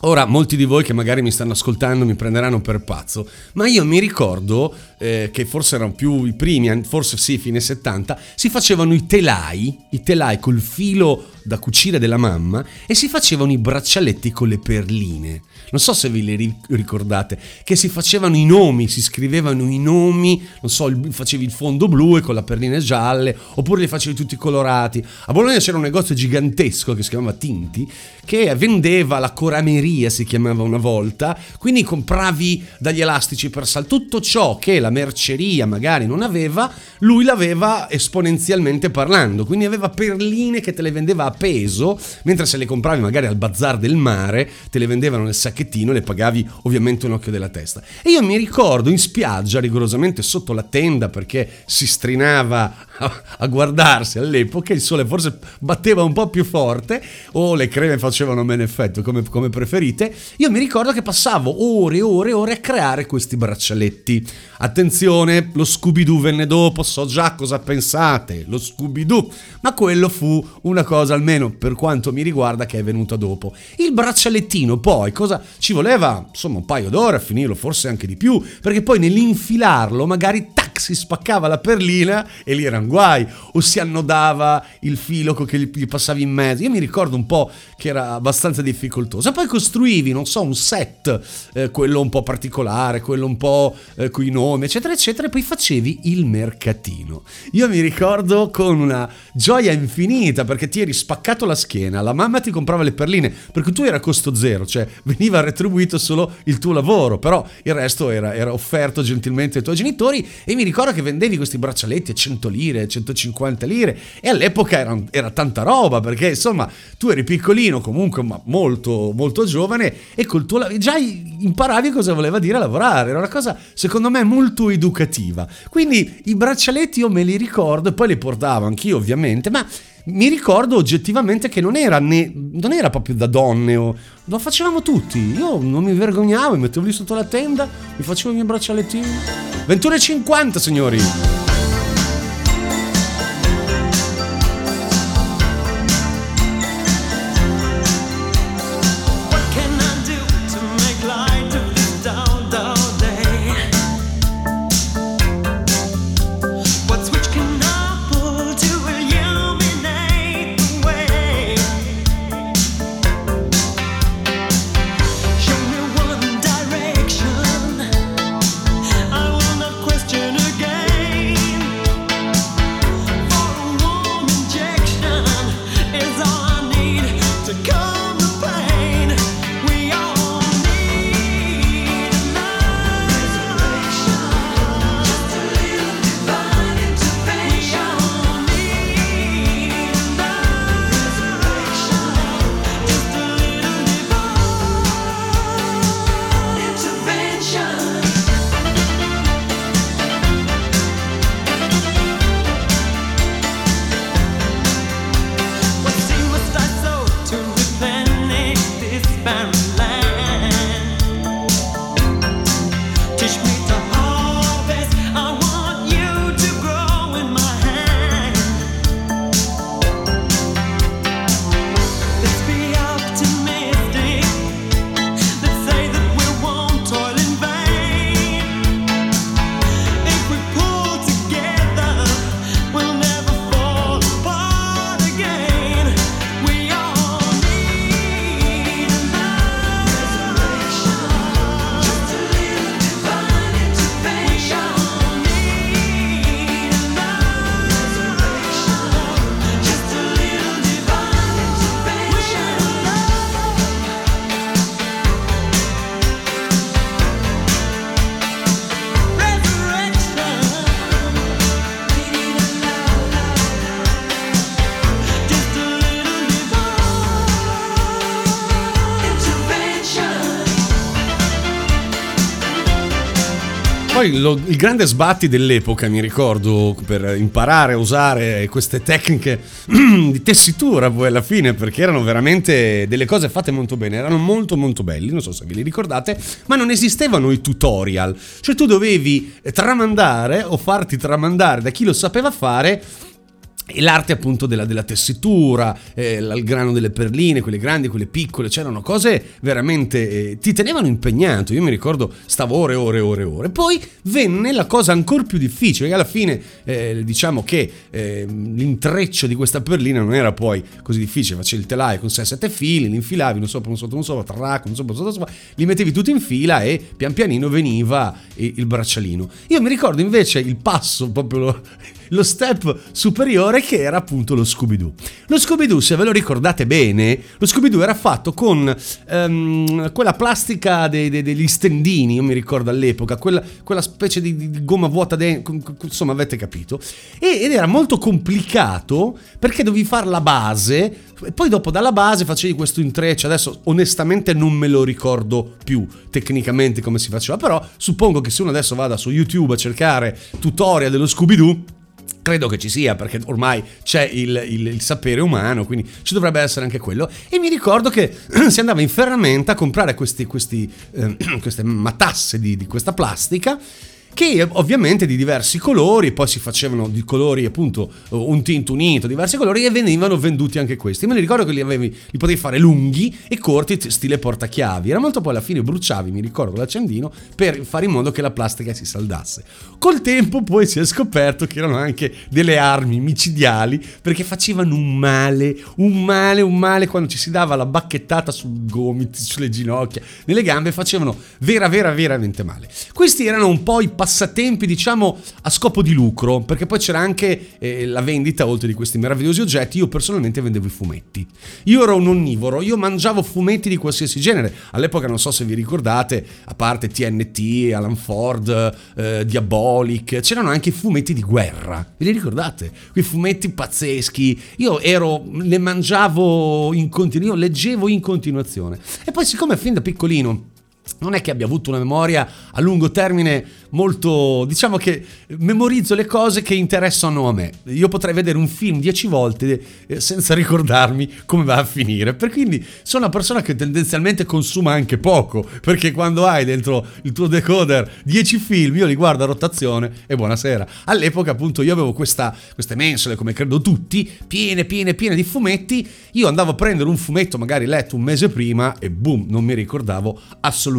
Ora, molti di voi che magari mi stanno ascoltando mi prenderanno per pazzo, ma io mi ricordo eh, che forse erano più i primi, forse sì, fine 70, si facevano i telai, i telai col filo da cucire della mamma e si facevano i braccialetti con le perline. Non so se ve ri- ricordate, che si facevano i nomi, si scrivevano i nomi, non so, facevi il fondo blu e con la perline gialle, oppure li facevi tutti colorati. A Bologna c'era un negozio gigantesco che si chiamava Tinti, che vendeva la corameria, si chiamava una volta, quindi compravi dagli elastici per sal, tutto ciò che la merceria magari non aveva, lui l'aveva esponenzialmente parlando, quindi aveva perline che te le vendeva a peso, mentre se le compravi magari al bazar del mare, te le vendevano nel sacchettino e le pagavi ovviamente un occhio della testa. E io mi ricordo in spiaggia, rigorosamente sotto la tenda, perché si strinava a, guardarsi all'epoca, il sole forse batteva un po' più forte, o le creme facevano meno effetto, come, come preferite, io mi ricordo che passavo ore e ore e ore a creare questi braccialetti. Attenzione, lo Scooby-Doo venne dopo, so già cosa pensate, lo Scooby-Doo, ma quello fu una cosa, almeno per quanto mi riguarda, che è venuta dopo. Il braccialettino poi, cosa ci voleva? Insomma, un paio d'ore a finirlo, forse anche di più, perché poi nell'infilarlo magari tac si spaccava la perlina e lì erano guai, o si annodava il filo che gli, passavi in mezzo. Io mi ricordo un po' che era abbastanza difficoltoso. Poi costruivi, non so, un set, eh, quello un po' particolare, quello un po' eh, coi nomi, eccetera, eccetera, e poi facevi il mercatino. Io mi ricordo con una gioia infinita perché ti eri spaccato la schiena, la mamma ti comprava le perline, perché tu era a costo zero, cioè veniva retribuito solo il tuo lavoro, però il resto era, era offerto gentilmente ai tuoi genitori e mi ricordo che vendevi questi braccialetti a 100 lire, 150 lire e all'epoca era, era tanta roba perché insomma tu eri piccolino comunque ma molto molto giovane e col tuo lavoro già imparavi cosa voleva dire lavorare, era una cosa secondo me molto educativa. Quindi i braccialetti io me li ricordo e poi li portavo anch'io ovviamente, ma mi ricordo oggettivamente che non era, né, non era proprio da donne, o, lo facevamo tutti. Io non mi vergognavo, mi mettevo lì sotto la tenda, mi facevo i miei braccialettini. 21,50 signori! Poi lo- il grande sbatti dell'epoca, mi ricordo, per imparare a usare queste tecniche di tessitura poi alla fine, perché erano veramente delle cose fatte molto bene, erano molto molto belli, non so se ve li ricordate, ma non esistevano i tutorial, cioè tu dovevi tramandare o farti tramandare da chi lo sapeva fare e l'arte appunto della, della tessitura, eh, il grano delle perline, quelle grandi, quelle piccole, c'erano cose veramente... eh, ti tenevano impegnato, io mi ricordo stavo ore ore ore ore. Poi venne la cosa ancora più difficile, che alla fine eh, diciamo che eh, l'intreccio di questa perlina non era poi così difficile, facevi il telaio con 6-7 fili, li infilavi uno sopra, uno sotto, uno sopra, trac, uno sopra, uno sopra, li mettevi tutti in fila e pian pianino veniva eh, il braccialino. Io mi ricordo invece il passo, proprio lo, lo step superiore che era appunto lo Scooby-Doo. Lo Scooby-Doo, se ve lo ricordate bene, lo Scooby-Doo era fatto con ehm, quella plastica dei- dei- degli stendini, io mi ricordo all'epoca, quella, quella specie di, di gomma vuota dentro, insomma avete capito, ed era molto complicato perché dovevi fare la base, e poi dopo dalla base facevi questo intreccio, adesso onestamente non me lo ricordo più tecnicamente come si faceva, però suppongo che se uno adesso vada su YouTube a cercare tutorial dello Scooby-Doo, Credo che ci sia perché ormai c'è il, il- il sapere umano, quindi ci dovrebbe essere anche quello. E mi ricordo che si andava in ferramenta a comprare questi, questi, eh, queste matasse di, di questa plastica che ovviamente di diversi colori, poi si facevano di colori appunto un tinto unito, diversi colori e venivano venduti anche questi. Me ne ricordo che li, avevi, li potevi fare lunghi e corti, stile portachiavi. Era molto poi alla fine bruciavi, mi ricordo, l'accendino per fare in modo che la plastica si saldasse. Col tempo poi si è scoperto che erano anche delle armi micidiali perché facevano un male, un male, un male quando ci si dava la bacchettata sui gomiti, sulle ginocchia, nelle gambe, facevano vera, vera, veramente male. Questi erano un po' i passatempi, diciamo, a scopo di lucro, perché poi c'era anche eh, la vendita, oltre di questi meravigliosi oggetti, io personalmente vendevo i fumetti. Io ero un onnivoro, io mangiavo fumetti di qualsiasi genere. All'epoca non so se vi ricordate, a parte TNT, Alan Ford, eh, Diabolic, c'erano anche i fumetti di guerra. Vi li ricordate? Quei fumetti pazzeschi. Io ero, ne mangiavo in continuazione, io leggevo in continuazione. E poi siccome fin da piccolino non è che abbia avuto una memoria a lungo termine molto, diciamo che memorizzo le cose che interessano a me. Io potrei vedere un film dieci volte eh, senza ricordarmi come va a finire. Per quindi sono una persona che tendenzialmente consuma anche poco, perché quando hai dentro il tuo decoder 10 film, io li guardo a rotazione e buonasera. All'epoca appunto io avevo questa, queste mensole, come credo tutti, piene, piene, piene di fumetti. Io andavo a prendere un fumetto magari letto un mese prima e boom, non mi ricordavo assolutamente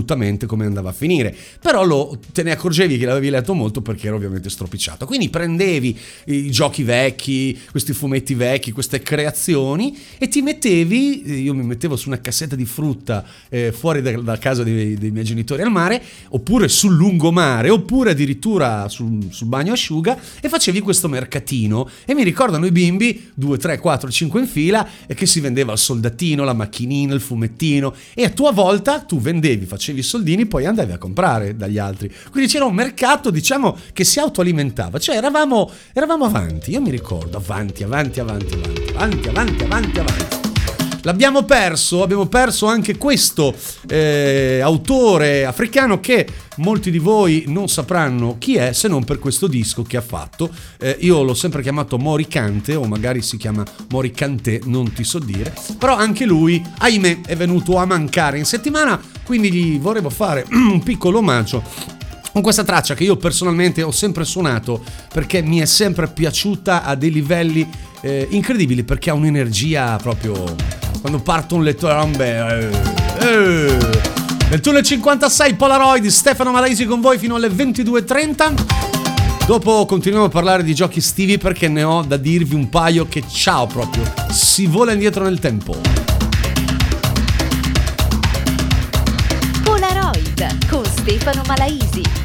come andava a finire. Però lo, te ne accorgevi che l'avevi letto molto perché era ovviamente stropicciato. Quindi prendevi i giochi vecchi, questi fumetti vecchi, queste creazioni e ti mettevi, io mi mettevo su una cassetta di frutta eh, fuori da, da casa dei, dei miei genitori al mare, oppure sul lungomare, oppure addirittura sul, sul bagno asciuga e facevi questo mercatino. E mi ricordo noi bimbi, 2, 3, 4, 5 in fila, e che si vendeva il soldatino, la macchinina, il fumettino e a tua volta tu vendevi, facevi facevi i soldini, poi andavi a comprare dagli altri. Quindi c'era un mercato, diciamo, che si autoalimentava. Cioè eravamo, eravamo avanti, io mi ricordo, avanti, avanti, avanti, avanti, avanti, avanti, avanti. avanti. L'abbiamo perso, abbiamo perso anche questo eh, autore africano che molti di voi non sapranno chi è se non per questo disco che ha fatto. Eh, io l'ho sempre chiamato Moricante o magari si chiama Moricante, non ti so dire. Però anche lui, ahimè, è venuto a mancare in settimana, quindi gli vorremmo fare un piccolo omaggio con questa traccia che io personalmente ho sempre suonato perché mi è sempre piaciuta a dei livelli eh, incredibili perché ha un'energia proprio quando partono le trombe eh, eh. 21.56 Polaroid Stefano Malaisi con voi fino alle 22.30 dopo continuiamo a parlare di giochi estivi perché ne ho da dirvi un paio che ciao proprio si vola indietro nel tempo Polaroid con Stefano Malaisi.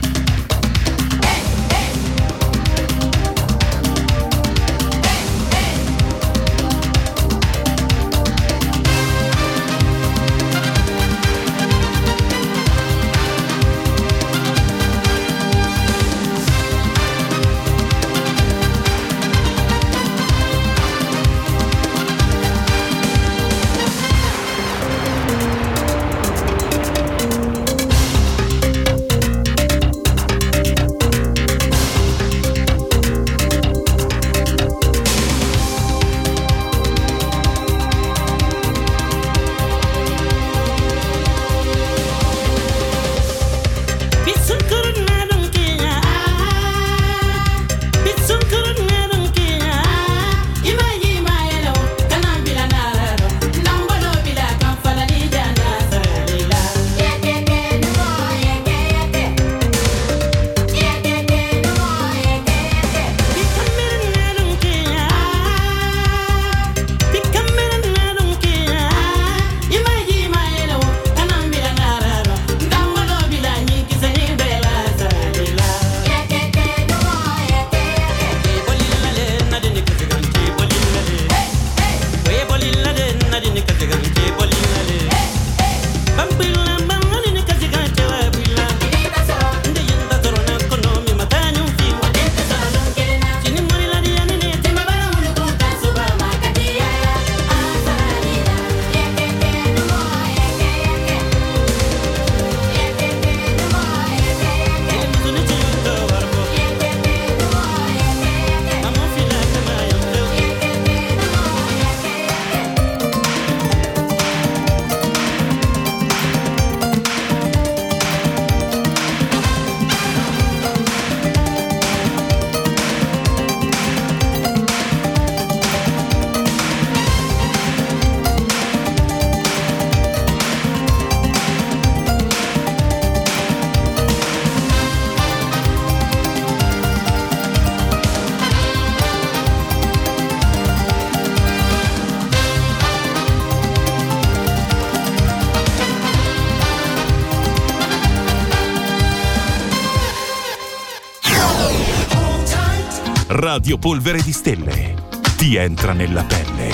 Radio Polvere di Stelle. Ti entra nella pelle.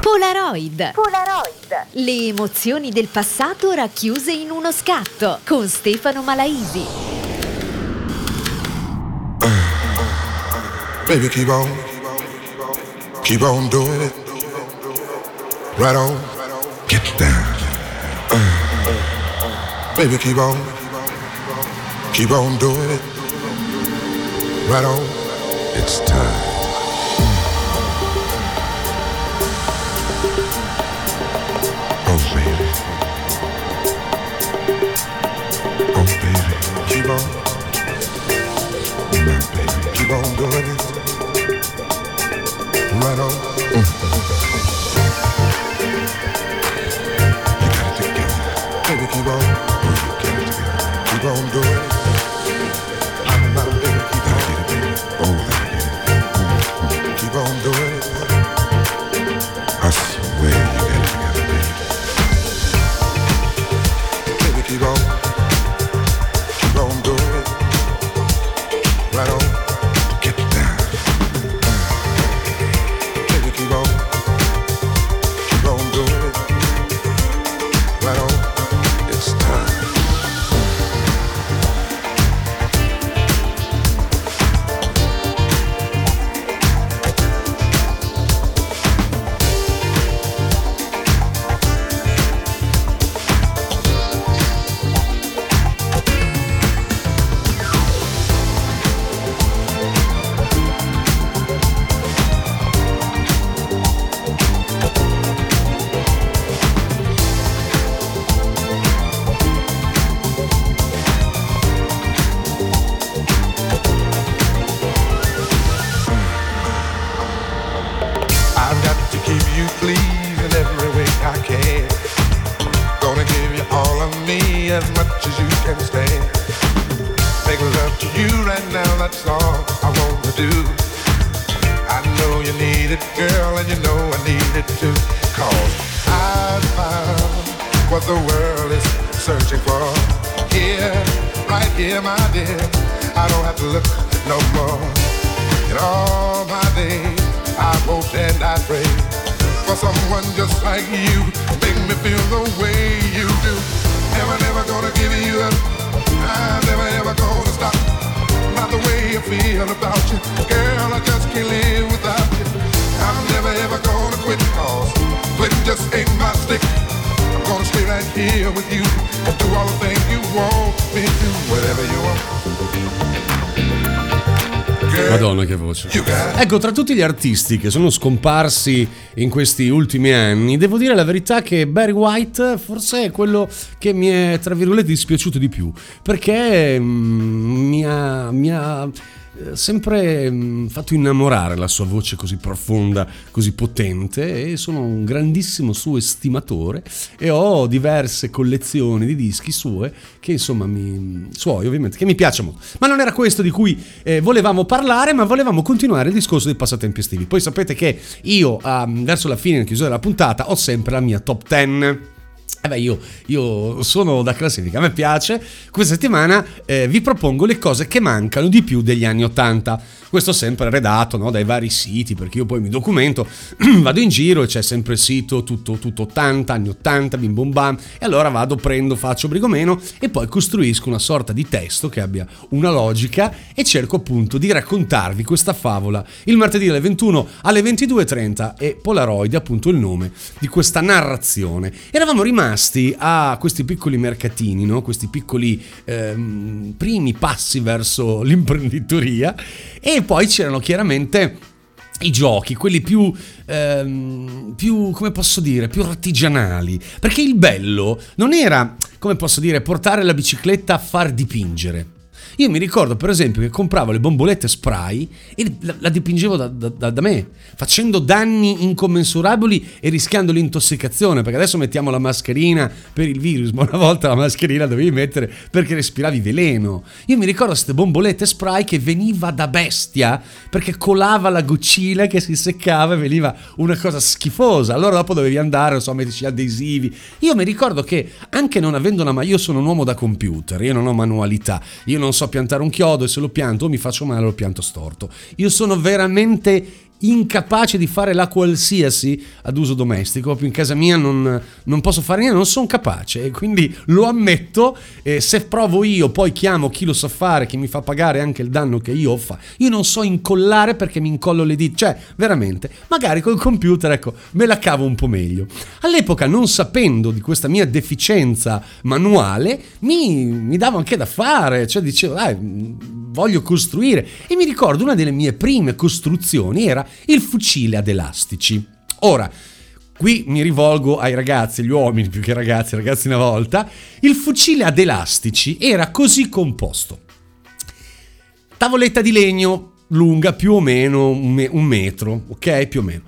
Polaroid. Le emozioni del passato racchiuse in uno scatto con Stefano Malaisi. Baby, keep on, keep on doing it. Right on, get down. Uh. Baby, keep on, keep on doing it. Right on, gli artisti che sono scomparsi in questi ultimi anni, devo dire la verità che Barry White forse è quello che mi è, tra virgolette, dispiaciuto di più, perché mm, mi ha... Mi ha sempre mm, fatto innamorare la sua voce così profonda, così potente e sono un grandissimo suo estimatore e ho diverse collezioni di dischi sue che insomma mi, suoi ovviamente che mi piacciono. Ma non era questo di cui eh, volevamo parlare, ma volevamo continuare il discorso dei passatempi estivi. Poi sapete che io ah, verso la fine, in chiusura della puntata, ho sempre la mia top 10. Eh beh, io, io sono da classifica, a me piace. Questa settimana eh, vi propongo le cose che mancano di più degli anni 80. Questo sempre redatto no, dai vari siti, perché io poi mi documento, vado in giro e c'è sempre il sito tutto, tutto 80, anni 80, bim bum bam, e allora vado, prendo, faccio brigomeno e poi costruisco una sorta di testo che abbia una logica e cerco appunto di raccontarvi questa favola il martedì alle 21 alle 22.30 e Polaroid appunto il nome di questa narrazione. Eravamo rimasti a questi piccoli mercatini, no? questi piccoli ehm, primi passi verso l'imprenditoria e poi c'erano chiaramente i giochi, quelli più, ehm, più, come posso dire, più artigianali. Perché il bello non era, come posso dire, portare la bicicletta a far dipingere. Io mi ricordo per esempio che compravo le bombolette spray e la, la dipingevo da, da- da- me, facendo danni incommensurabili e rischiando l'intossicazione, perché adesso mettiamo la mascherina per il virus, ma una volta la mascherina dovevi mettere perché respiravi veleno. Io mi ricordo queste bombolette spray che veniva da bestia perché colava la goccina che si seccava e veniva una cosa schifosa. Allora dopo dovevi andare, non so, metterci adesivi. Io mi ricordo che anche non avendo una ma io sono un uomo da computer, io non ho manualità, io non so piantare un chiodo e se lo pianto mi faccio male lo pianto storto. Io sono veramente incapace di fare la qualsiasi ad uso domestico, in casa mia non, non posso fare niente, non sono capace e quindi lo ammetto, eh, se provo io poi chiamo chi lo sa fare, che mi fa pagare anche il danno che io fa, io non so incollare perché mi incollo le dita, cioè veramente, magari col computer ecco me la cavo un po' meglio. All'epoca non sapendo di questa mia deficienza manuale mi, mi davo anche da fare, cioè dicevo dai voglio costruire e mi ricordo una delle mie prime costruzioni era il fucile ad elastici. Ora, qui mi rivolgo ai ragazzi, gli uomini più che ragazzi, ragazzi una volta, il fucile ad elastici era così composto. Tavoletta di legno lunga più o meno un, me- un metro, ok? Più o meno.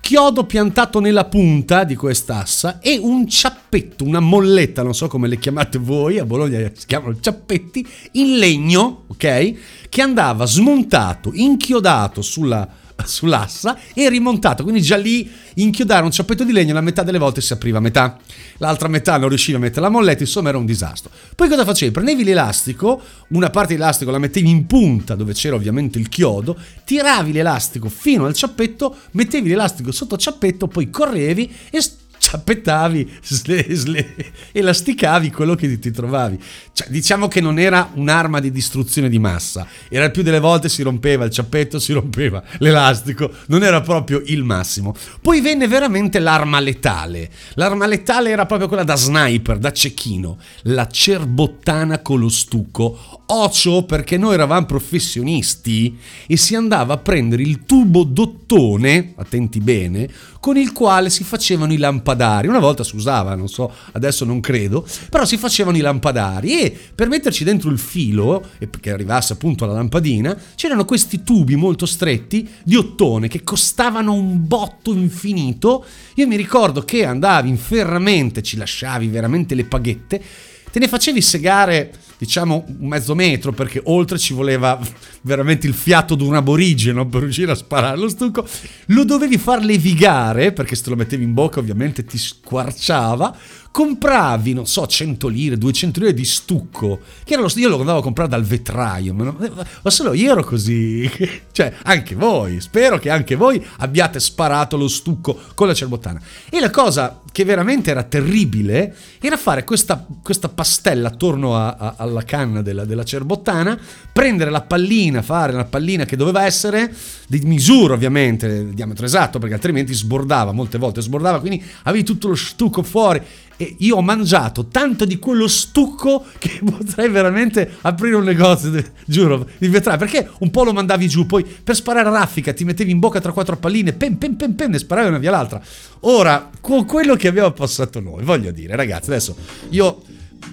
Chiodo piantato nella punta di quest'assa e un ciappetto, una molletta, non so come le chiamate voi, a Bologna si chiamano ciappetti, in legno, ok? Che andava smontato, inchiodato sulla, sull'assa e rimontato. Quindi già lì inchiodare un ciappetto di legno la metà delle volte si apriva metà, l'altra metà non riusciva a mettere la molletta, insomma era un disastro. Poi cosa facevi? Prendevi l'elastico, una parte dell'elastico la mettevi in punta dove c'era ovviamente il chiodo, tiravi l'elastico fino al ciappetto, mettevi l'elastico sotto il ciappetto, poi correvi e s- ciappettavi, sle- sle- elasticavi quello che ti trovavi. Cioè, diciamo che non era un'arma di distruzione di massa, era più delle volte si rompeva il ciappetto, si rompeva l'elastico, non era proprio il massimo. Poi venne veramente l'arma letale. L'arma letale era proprio quella da sniper, da cecchino, la cerbottana con lo stucco. Ocio perché noi eravamo professionisti e si andava a prendere il tubo dottone, attenti bene, con il quale si facevano i lampadari. Una volta si usava, non so, adesso non credo, però si facevano i lampadari e per metterci dentro il filo, che arrivasse appunto alla lampadina, c'erano questi tubi molto stretti di ottone che costavano un botto infinito. Io mi ricordo che andavi in ferramente, ci lasciavi veramente le paghette, te ne facevi segare diciamo un mezzo metro perché oltre ci voleva veramente il fiato di un aborigeno per riuscire a sparare lo stucco. Lo dovevi far levigare perché se te lo mettevi in bocca ovviamente ti squarciava compravi non so 100 lire 200 lire di stucco che lo, io lo andavo a comprare dal vetraio ma, solo io ero così cioè anche voi spero che anche voi abbiate sparato lo stucco con la cerbottana e la cosa che veramente era terribile era fare questa, questa pastella attorno a- a- alla canna della, della cerbottana, prendere la pallina, fare una pallina che doveva essere di misura ovviamente, il diametro esatto, perché altrimenti sbordava, molte volte sbordava, quindi avevi tutto lo stucco fuori. E io ho mangiato tanto di quello stucco che potrei veramente aprire un negozio, giuro, di vetrame, perché un po' lo mandavi giù, poi per sparare a raffica ti mettevi in bocca tra quattro palline, pem pem pem pem, ne sparavi una via l'altra. Ora, con quello che abbiamo passato noi, voglio dire, ragazzi, adesso io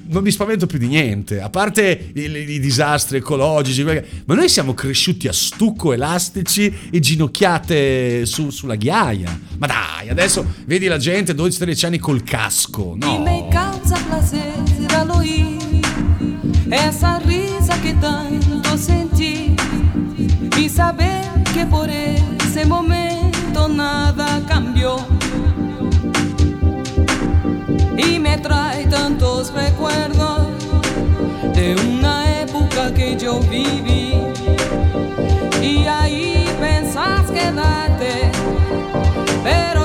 non mi spavento più di niente, a parte i, i disastri ecologici, che- ma noi siamo cresciuti a stucco elastici e ginocchiate su- sulla ghiaia. Ma dai, adesso vedi la gente 12-13 anni col casco, no? causa prazer al oír essa risa que tanto senti e saber que por ese momento nada cambió y me trae tantos recuerdos de una época que yo viví. Y ahí pensás quedarte pero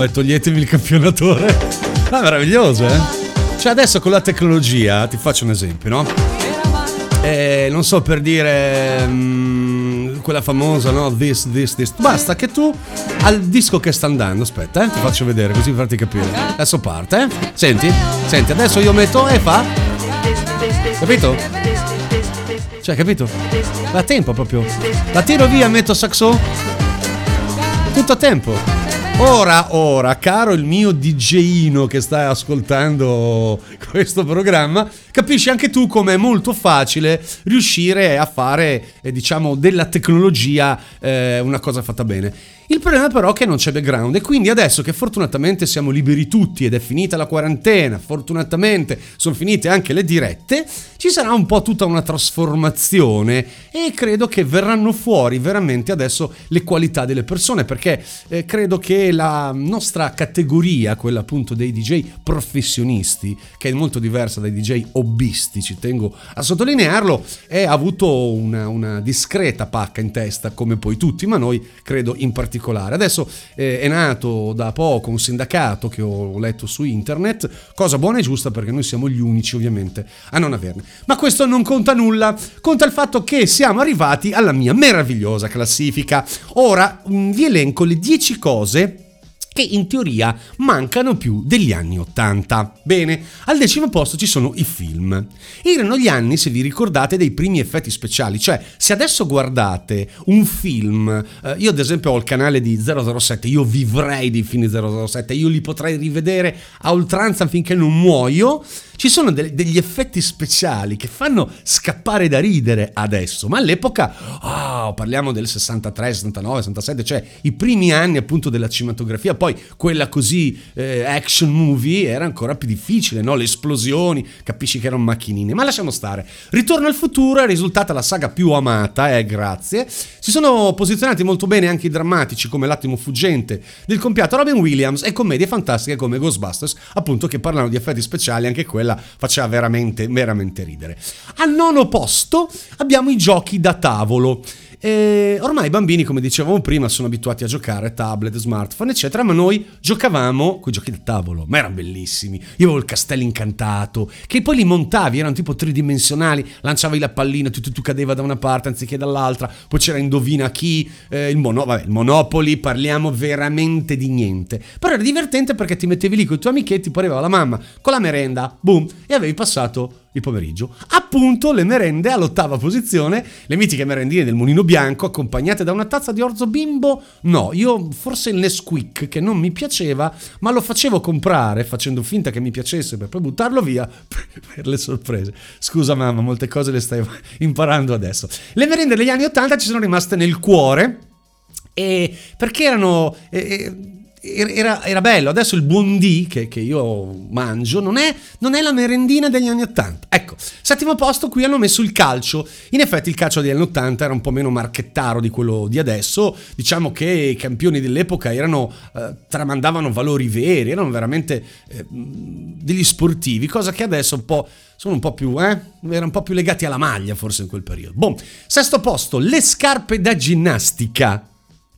Vabbè, toglietemi il campionatore. Ma è meraviglioso, eh? Cioè, adesso con la tecnologia, ti faccio un esempio, no? Eh, non so per dire mm, quella famosa, no? This, this, this. Basta che tu al disco che sta andando, aspetta, eh, ti faccio vedere così farti capire. Adesso parte, eh? Senti? Senti, adesso io metto e fa. Capito? Cioè, capito? Da tempo proprio. La tiro via, metto saxo. Tutto a tempo. Ora, ora, caro il mio DJino che stai ascoltando questo programma, capisci anche tu come è molto facile riuscire a fare, eh, diciamo, della tecnologia eh, una cosa fatta bene. Il problema però è che non c'è background e quindi adesso che fortunatamente siamo liberi tutti ed è finita la quarantena, fortunatamente sono finite anche le dirette, ci sarà un po' tutta una trasformazione e credo che verranno fuori veramente adesso le qualità delle persone perché eh, credo che la nostra categoria, quella appunto dei DJ professionisti, che è molto diversa dai DJ hobbisti, ci tengo a sottolinearlo, è, ha avuto una, una discreta pacca in testa come poi tutti, ma noi credo in particolare. Adesso eh, è nato da poco un sindacato che ho letto su internet, cosa buona e giusta perché noi siamo gli unici ovviamente a non averne. Ma questo non conta nulla, conta il fatto che siamo arrivati alla mia meravigliosa classifica. Ora mm, vi elenco le 10 cose che in teoria mancano più degli anni 80. Bene, al decimo posto ci sono i film. Erano gli anni, se vi ricordate, dei primi effetti speciali, cioè se adesso guardate un film, eh, io ad esempio ho il canale di 007, io vivrei dei film di 007, io li potrei rivedere a oltranza finché non muoio, ci sono de- degli effetti speciali che fanno scappare da ridere adesso, ma all'epoca, ah, parliamo del 63, 69, 67, cioè i primi anni appunto della cinematografia, poi quella così eh, action movie era ancora più difficile, no? Le esplosioni, capisci che erano macchinine, ma lasciamo stare. Ritorno al futuro è risultata la saga più amata, eh, grazie. Si sono posizionati molto bene anche i drammatici come L'attimo fuggente del compiato Robin Williams e commedie fantastiche come Ghostbusters, appunto che parlano di effetti speciali, anche quella faceva veramente, veramente ridere. Al nono posto abbiamo i giochi da tavolo. E ormai i bambini, come dicevamo prima, sono abituati a giocare tablet, smartphone, eccetera, ma noi giocavamo con i giochi da tavolo, ma erano bellissimi. Io avevo il castello incantato, che poi li montavi, erano tipo tridimensionali, lanciavi la pallina, tu, tu, tu cadeva da una parte anziché dall'altra, poi c'era indovina chi, eh, il, mono, vabbè, il Monopoli, parliamo veramente di niente. Però era divertente perché ti mettevi lì con i tuoi amichetti, poi arrivava la mamma con la merenda, boom, e avevi passato il pomeriggio. Appunto le merende all'ottava posizione, le mitiche merendine del Mulino Bianco accompagnate da una tazza di orzo bimbo. No, io forse il Nesquik che non mi piaceva, ma lo facevo comprare facendo finta che mi piacesse per poi buttarlo via per le sorprese. Scusa mamma, molte cose le stai imparando adesso. Le merende degli anni 80 ci sono rimaste nel cuore e perché erano eh, era, era bello. Adesso il buondì che, che io mangio non è, non è la merendina degli anni 80. Ecco, settimo posto qui hanno messo il calcio. In effetti il calcio degli anni 80 era un po' meno marchettaro di quello di adesso. Diciamo che i campioni dell'epoca erano, eh, tramandavano valori veri, erano veramente eh, degli sportivi, cosa che adesso un po' sono un po' più, eh? Erano un po' più legati alla maglia forse in quel periodo. Boh, sesto posto, le scarpe da ginnastica.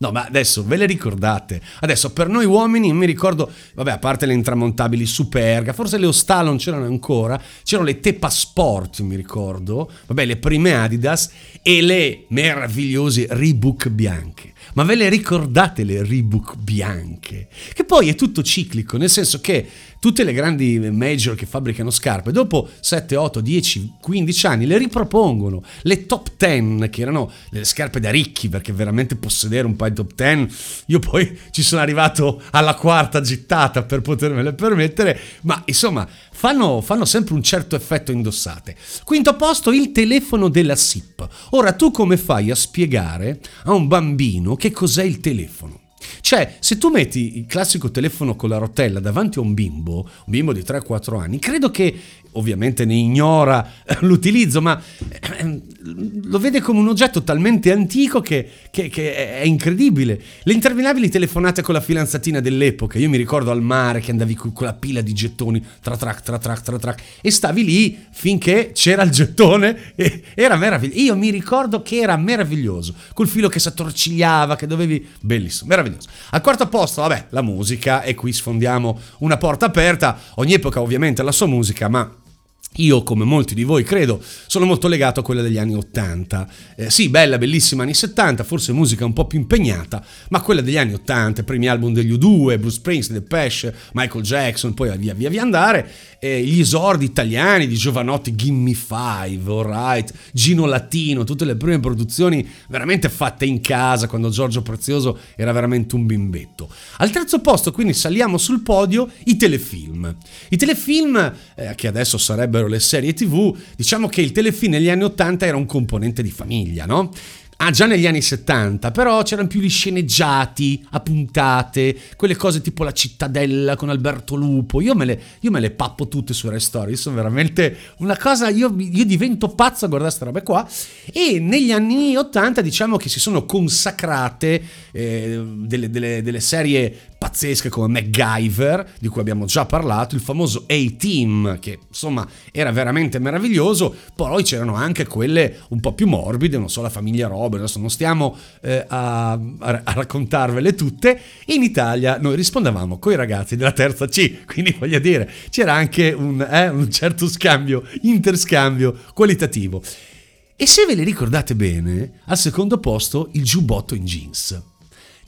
No, ma adesso ve le ricordate? Adesso per noi uomini mi ricordo, vabbè, a parte le intramontabili Superga, forse le Ostalo non c'erano ancora, c'erano le Tepa Sport, mi ricordo, vabbè, le prime Adidas e le meravigliose Reebok bianche. Ma ve le ricordate le Reebok bianche? Che poi è tutto ciclico, nel senso che tutte le grandi major che fabbricano scarpe, dopo 7, 8, 10, 15 anni le ripropongono. Le top 10, che erano le scarpe da ricchi, perché veramente possedere un paio di top 10, io poi ci sono arrivato alla quarta gittata per potermele permettere, ma insomma fanno, fanno sempre un certo effetto indossate. Quinto posto, il telefono della SIP. Ora tu come fai a spiegare a un bambino che cos'è il telefono? Cioè, se tu metti il classico telefono con la rotella davanti a un bimbo, un bimbo di 3-4 anni, credo che ovviamente ne ignora eh, l'utilizzo, ma eh, lo vede come un oggetto talmente antico che, che- che è incredibile. Le interminabili telefonate con la fidanzatina dell'epoca, io mi ricordo al mare che andavi con quella pila di gettoni, tra trac, tra trac, tra trac, e stavi lì finché c'era il gettone era meraviglioso. Io mi ricordo che era meraviglioso, col filo che si attorcigliava, che dovevi... Bellissimo, meraviglioso. Al quarto posto, vabbè, la musica, e qui sfondiamo una porta aperta. Ogni epoca ovviamente ha la sua musica, ma io, come molti di voi credo, sono molto legato a quella degli anni 80. Eh, sì, bella, bellissima anni 70, forse musica un po' più impegnata, ma quella degli anni 80, i primi album degli U2, Bruce Springsteen, Depeche, Michael Jackson, poi via via via andare, eh, gli esordi italiani di Giovanotti, Gimme Five, Alright, Gino Latino, tutte le prime produzioni veramente fatte in casa quando Giorgio Prezioso era veramente un bimbetto. Al terzo posto, quindi saliamo sul podio, i telefilm. I telefilm, eh, che adesso sarebbero le serie tv, diciamo che il telefilm negli anni 80 era un componente di famiglia, no? Ah, già negli anni 70, però c'erano più gli sceneggiati a puntate, quelle cose tipo La cittadella con Alberto Lupo. Io me le, io me le pappo tutte su Rai Story, sono veramente una cosa. Io, io divento pazzo a guardare queste robe qua. E negli anni 80, diciamo che si sono consacrate eh, delle, delle- delle serie pazzesche come MacGyver, di cui abbiamo già parlato, il famoso A-Team, che insomma era veramente meraviglioso, poi c'erano anche quelle un po' più morbide, non so, la famiglia Robert, adesso non stiamo eh, a, a- raccontarvele tutte, in Italia noi rispondevamo con i ragazzi della terza C, quindi voglio dire, c'era anche un, eh, un certo scambio, interscambio qualitativo. E se ve le ricordate bene, al secondo posto il giubbotto in jeans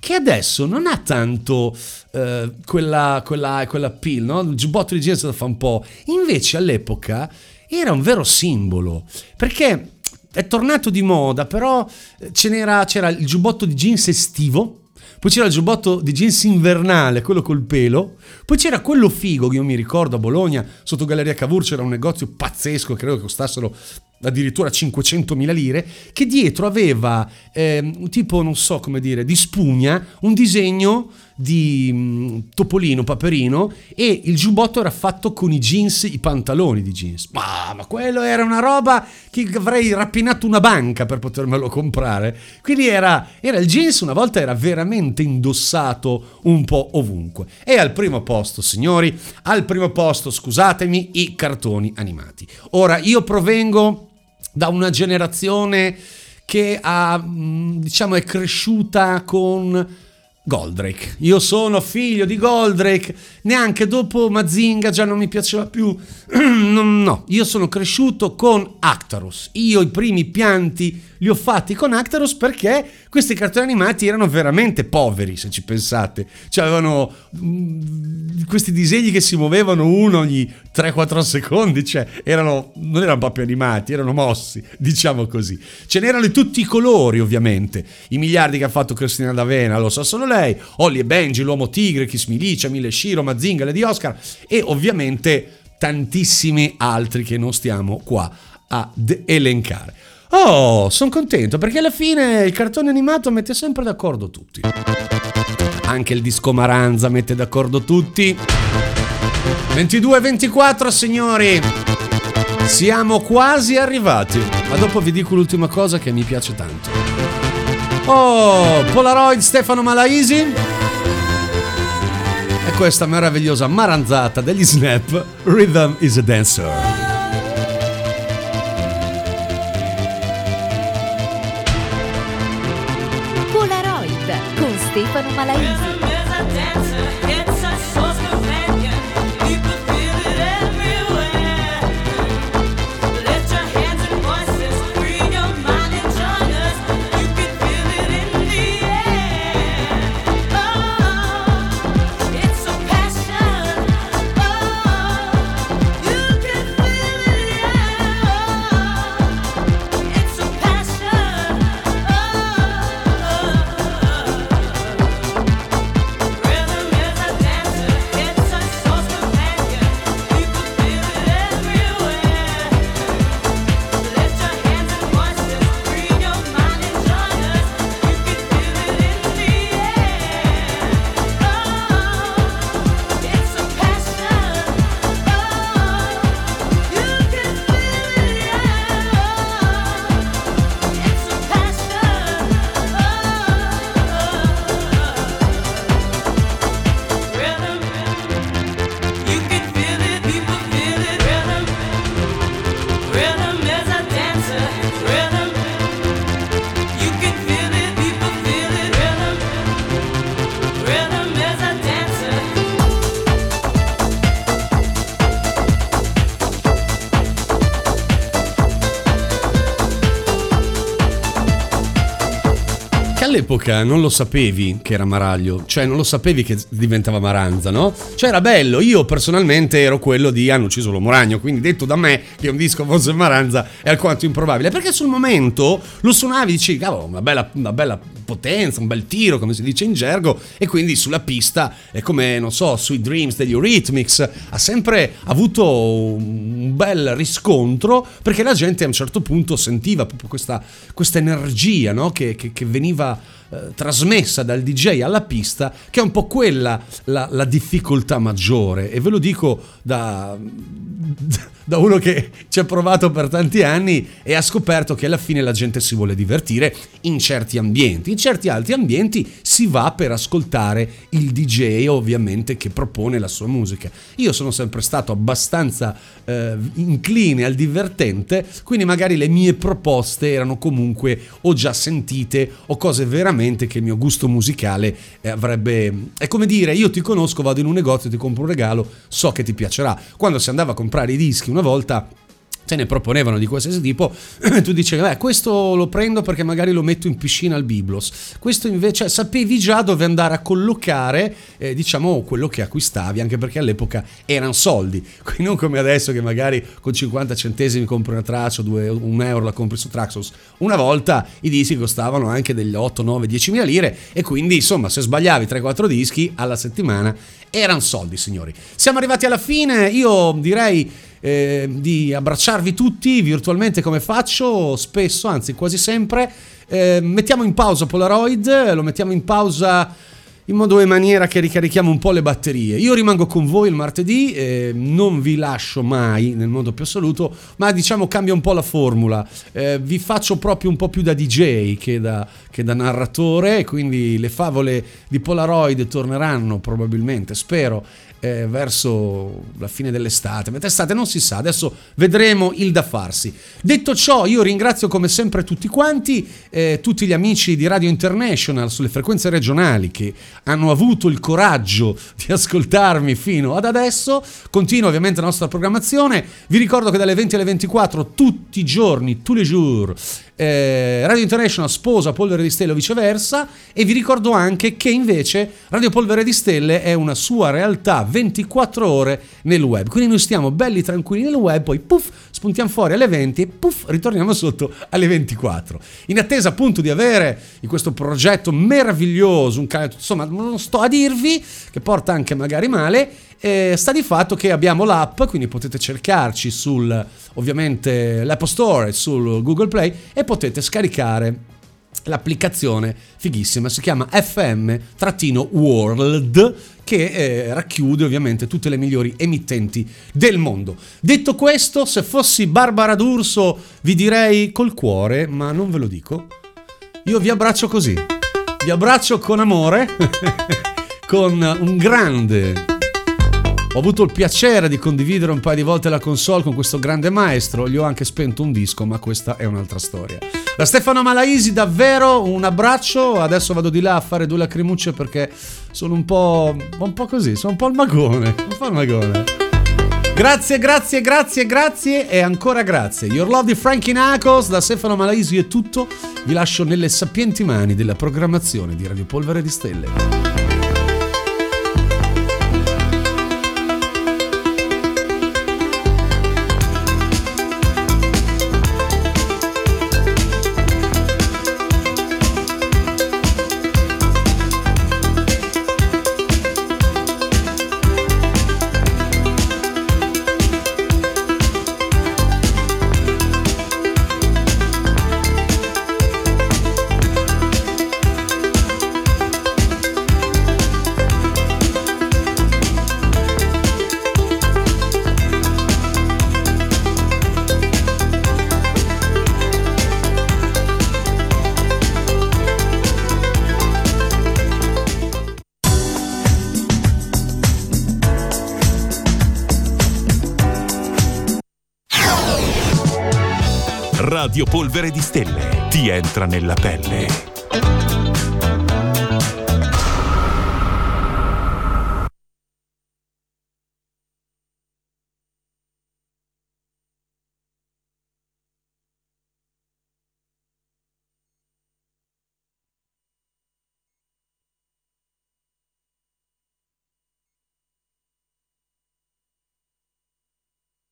che adesso non ha tanto eh, quella, quella, quella pill, no? Il giubbotto di jeans lo fa un po'. Invece all'epoca era un vero simbolo, perché è tornato di moda, però eh, c'era il giubbotto di jeans estivo, poi c'era il giubbotto di jeans invernale, quello col pelo, poi c'era quello figo che io mi ricordo a Bologna, sotto Galleria Cavour c'era un negozio pazzesco, credo che costassero addirittura 500.000 lire, che dietro aveva un tipo, non so come dire, di spugna, un disegno di mm, topolino, paperino e il giubbotto era fatto con i jeans, i pantaloni di jeans. Ma, ma quello era una roba che avrei rapinato una banca per potermelo comprare. Quindi era, era il jeans, una volta era veramente indossato un po' ovunque. E al primo posto, signori, al primo posto, scusatemi, i cartoni animati. Ora, io provengo da una generazione che ha, mh, diciamo, è cresciuta con Goldrake. Io sono figlio di Goldrake, neanche dopo Mazinga già non mi piaceva più. No, io sono cresciuto con Actarus. Io i primi pianti li ho fatti con Actarus perché questi cartoni animati erano veramente poveri, se ci pensate. Cioè avevano mm, questi disegni che si muovevano uno ogni 3-4 secondi, cioè erano, non erano proprio animati, erano mossi, diciamo così. Ce n'erano di tutti i colori, ovviamente. I miliardi che ha fatto Cristina D'Avena, lo sa solo lei, Ollie e Benji, l'uomo tigre, Kiss Milicia, Mille Shiro, Mazinga, Lady Oscar e ovviamente tantissimi altri che non stiamo qua a d- elencare. Oh, sono contento perché alla fine il cartone animato mette sempre d'accordo tutti. Anche il disco Maranza mette d'accordo tutti. 22-24 signori. Siamo quasi arrivati. Ma dopo vi dico l'ultima cosa che mi piace tanto. Oh, Polaroid Stefano Malaisi. E questa meravigliosa maranzata degli Snap, Rhythm is a Dancer. Polaroid con Stefano Malaisi. All'epoca non lo sapevi che era Maraglio, cioè non lo sapevi che diventava Maranza, no? Cioè era bello, io personalmente ero quello di hanno ucciso l'uomo ragno, quindi detto da me che un disco fosse Maranza è alquanto improbabile, perché sul momento lo suonavi e dici, cavolo, una bella, una bella potenza, un bel tiro, come si dice in gergo, e quindi sulla pista è come, non so, sui Dreams degli Eurythmics, ha sempre avuto un bel riscontro perché la gente a un certo punto sentiva proprio questa, questa energia no? che, che- che veniva eh, trasmessa dal DJ alla pista, che è un po' quella la, la difficoltà maggiore. E ve lo dico da, da uno che ci ha provato per tanti anni e ha scoperto che alla fine la gente si vuole divertire in certi ambienti. In certi altri ambienti si va per ascoltare il DJ ovviamente che propone la sua musica. Io sono sempre stato abbastanza eh, incline al divertente, quindi magari le mie proposte erano comunque o già sentite o cose veramente che il mio gusto musicale eh, avrebbe... È come dire, io ti conosco, vado in un negozio, ti compro un regalo, so che ti piacerà. Quando si andava a comprare i dischi una volta se ne proponevano di qualsiasi tipo, tu dicevi, beh, questo lo prendo perché magari lo metto in piscina al Biblos. Questo invece sapevi già dove andare a collocare, eh, diciamo, quello che acquistavi, anche perché all'epoca erano soldi. Quindi non come adesso che magari con 50 centesimi compri una traccia, un euro la compri su Traxos. Una volta i dischi costavano anche degli 8, 9, 10 mila lire e quindi insomma se sbagliavi 3-4 dischi alla settimana erano soldi signori. Siamo arrivati alla fine, io direi eh, di abbracciarvi tutti virtualmente come faccio spesso, anzi quasi sempre. Eh, mettiamo in pausa Polaroid, lo mettiamo in pausa in modo e maniera che ricarichiamo un po' le batterie. Io rimango con voi il martedì, eh, non vi lascio mai nel modo più assoluto, ma diciamo cambia un po' la formula. Eh, vi faccio proprio un po' più da DJ che da, che da narratore, quindi le favole di Polaroid torneranno probabilmente, spero, eh, verso la fine dell'estate. Mentre estate non si sa, adesso vedremo il da farsi. Detto ciò, io ringrazio come sempre tutti quanti, eh, tutti gli amici di Radio International sulle frequenze regionali che hanno avuto il coraggio di ascoltarmi fino ad adesso. Continua ovviamente la nostra programmazione. Vi ricordo che dalle 20 alle 24 tutti i giorni, tous les jours, eh, Radio International sposa Polvere di Stelle o viceversa e vi ricordo anche che invece Radio Polvere di Stelle è una sua realtà 24 ore nel web. Quindi noi stiamo belli tranquilli nel web poi puff spuntiamo fuori alle 20 e puff ritorniamo sotto alle 24 in attesa appunto di avere in questo progetto meraviglioso un cane insomma non sto a dirvi che porta anche magari male eh, sta di fatto che abbiamo l'app, quindi potete cercarci sul ovviamente l'Apple Store e sul Google Play e potete scaricare l'applicazione fighissima, si chiama FM-World che eh, racchiude ovviamente tutte le migliori emittenti del mondo. Detto questo, se fossi Barbara D'Urso vi direi col cuore, ma non ve lo dico. Io vi abbraccio così. Vi abbraccio con amore, con un grande Ho avuto il piacere di condividere un paio di volte la console con questo grande maestro. Gli ho anche spento un disco, ma questa è un'altra storia. Da Stefano Malaisi, davvero un abbraccio. Adesso vado di là a fare due lacrimucce perché sono un po'. un po' così, sono un po' il magone. Un po' il magone. Grazie, grazie, grazie, grazie e ancora grazie. Your Love di Frankie Knuckles da Stefano Malaisi è tutto. Vi lascio nelle sapienti mani della programmazione di Radio Polvere di Stelle. Radio Polvere di Stelle ti entra nella pelle.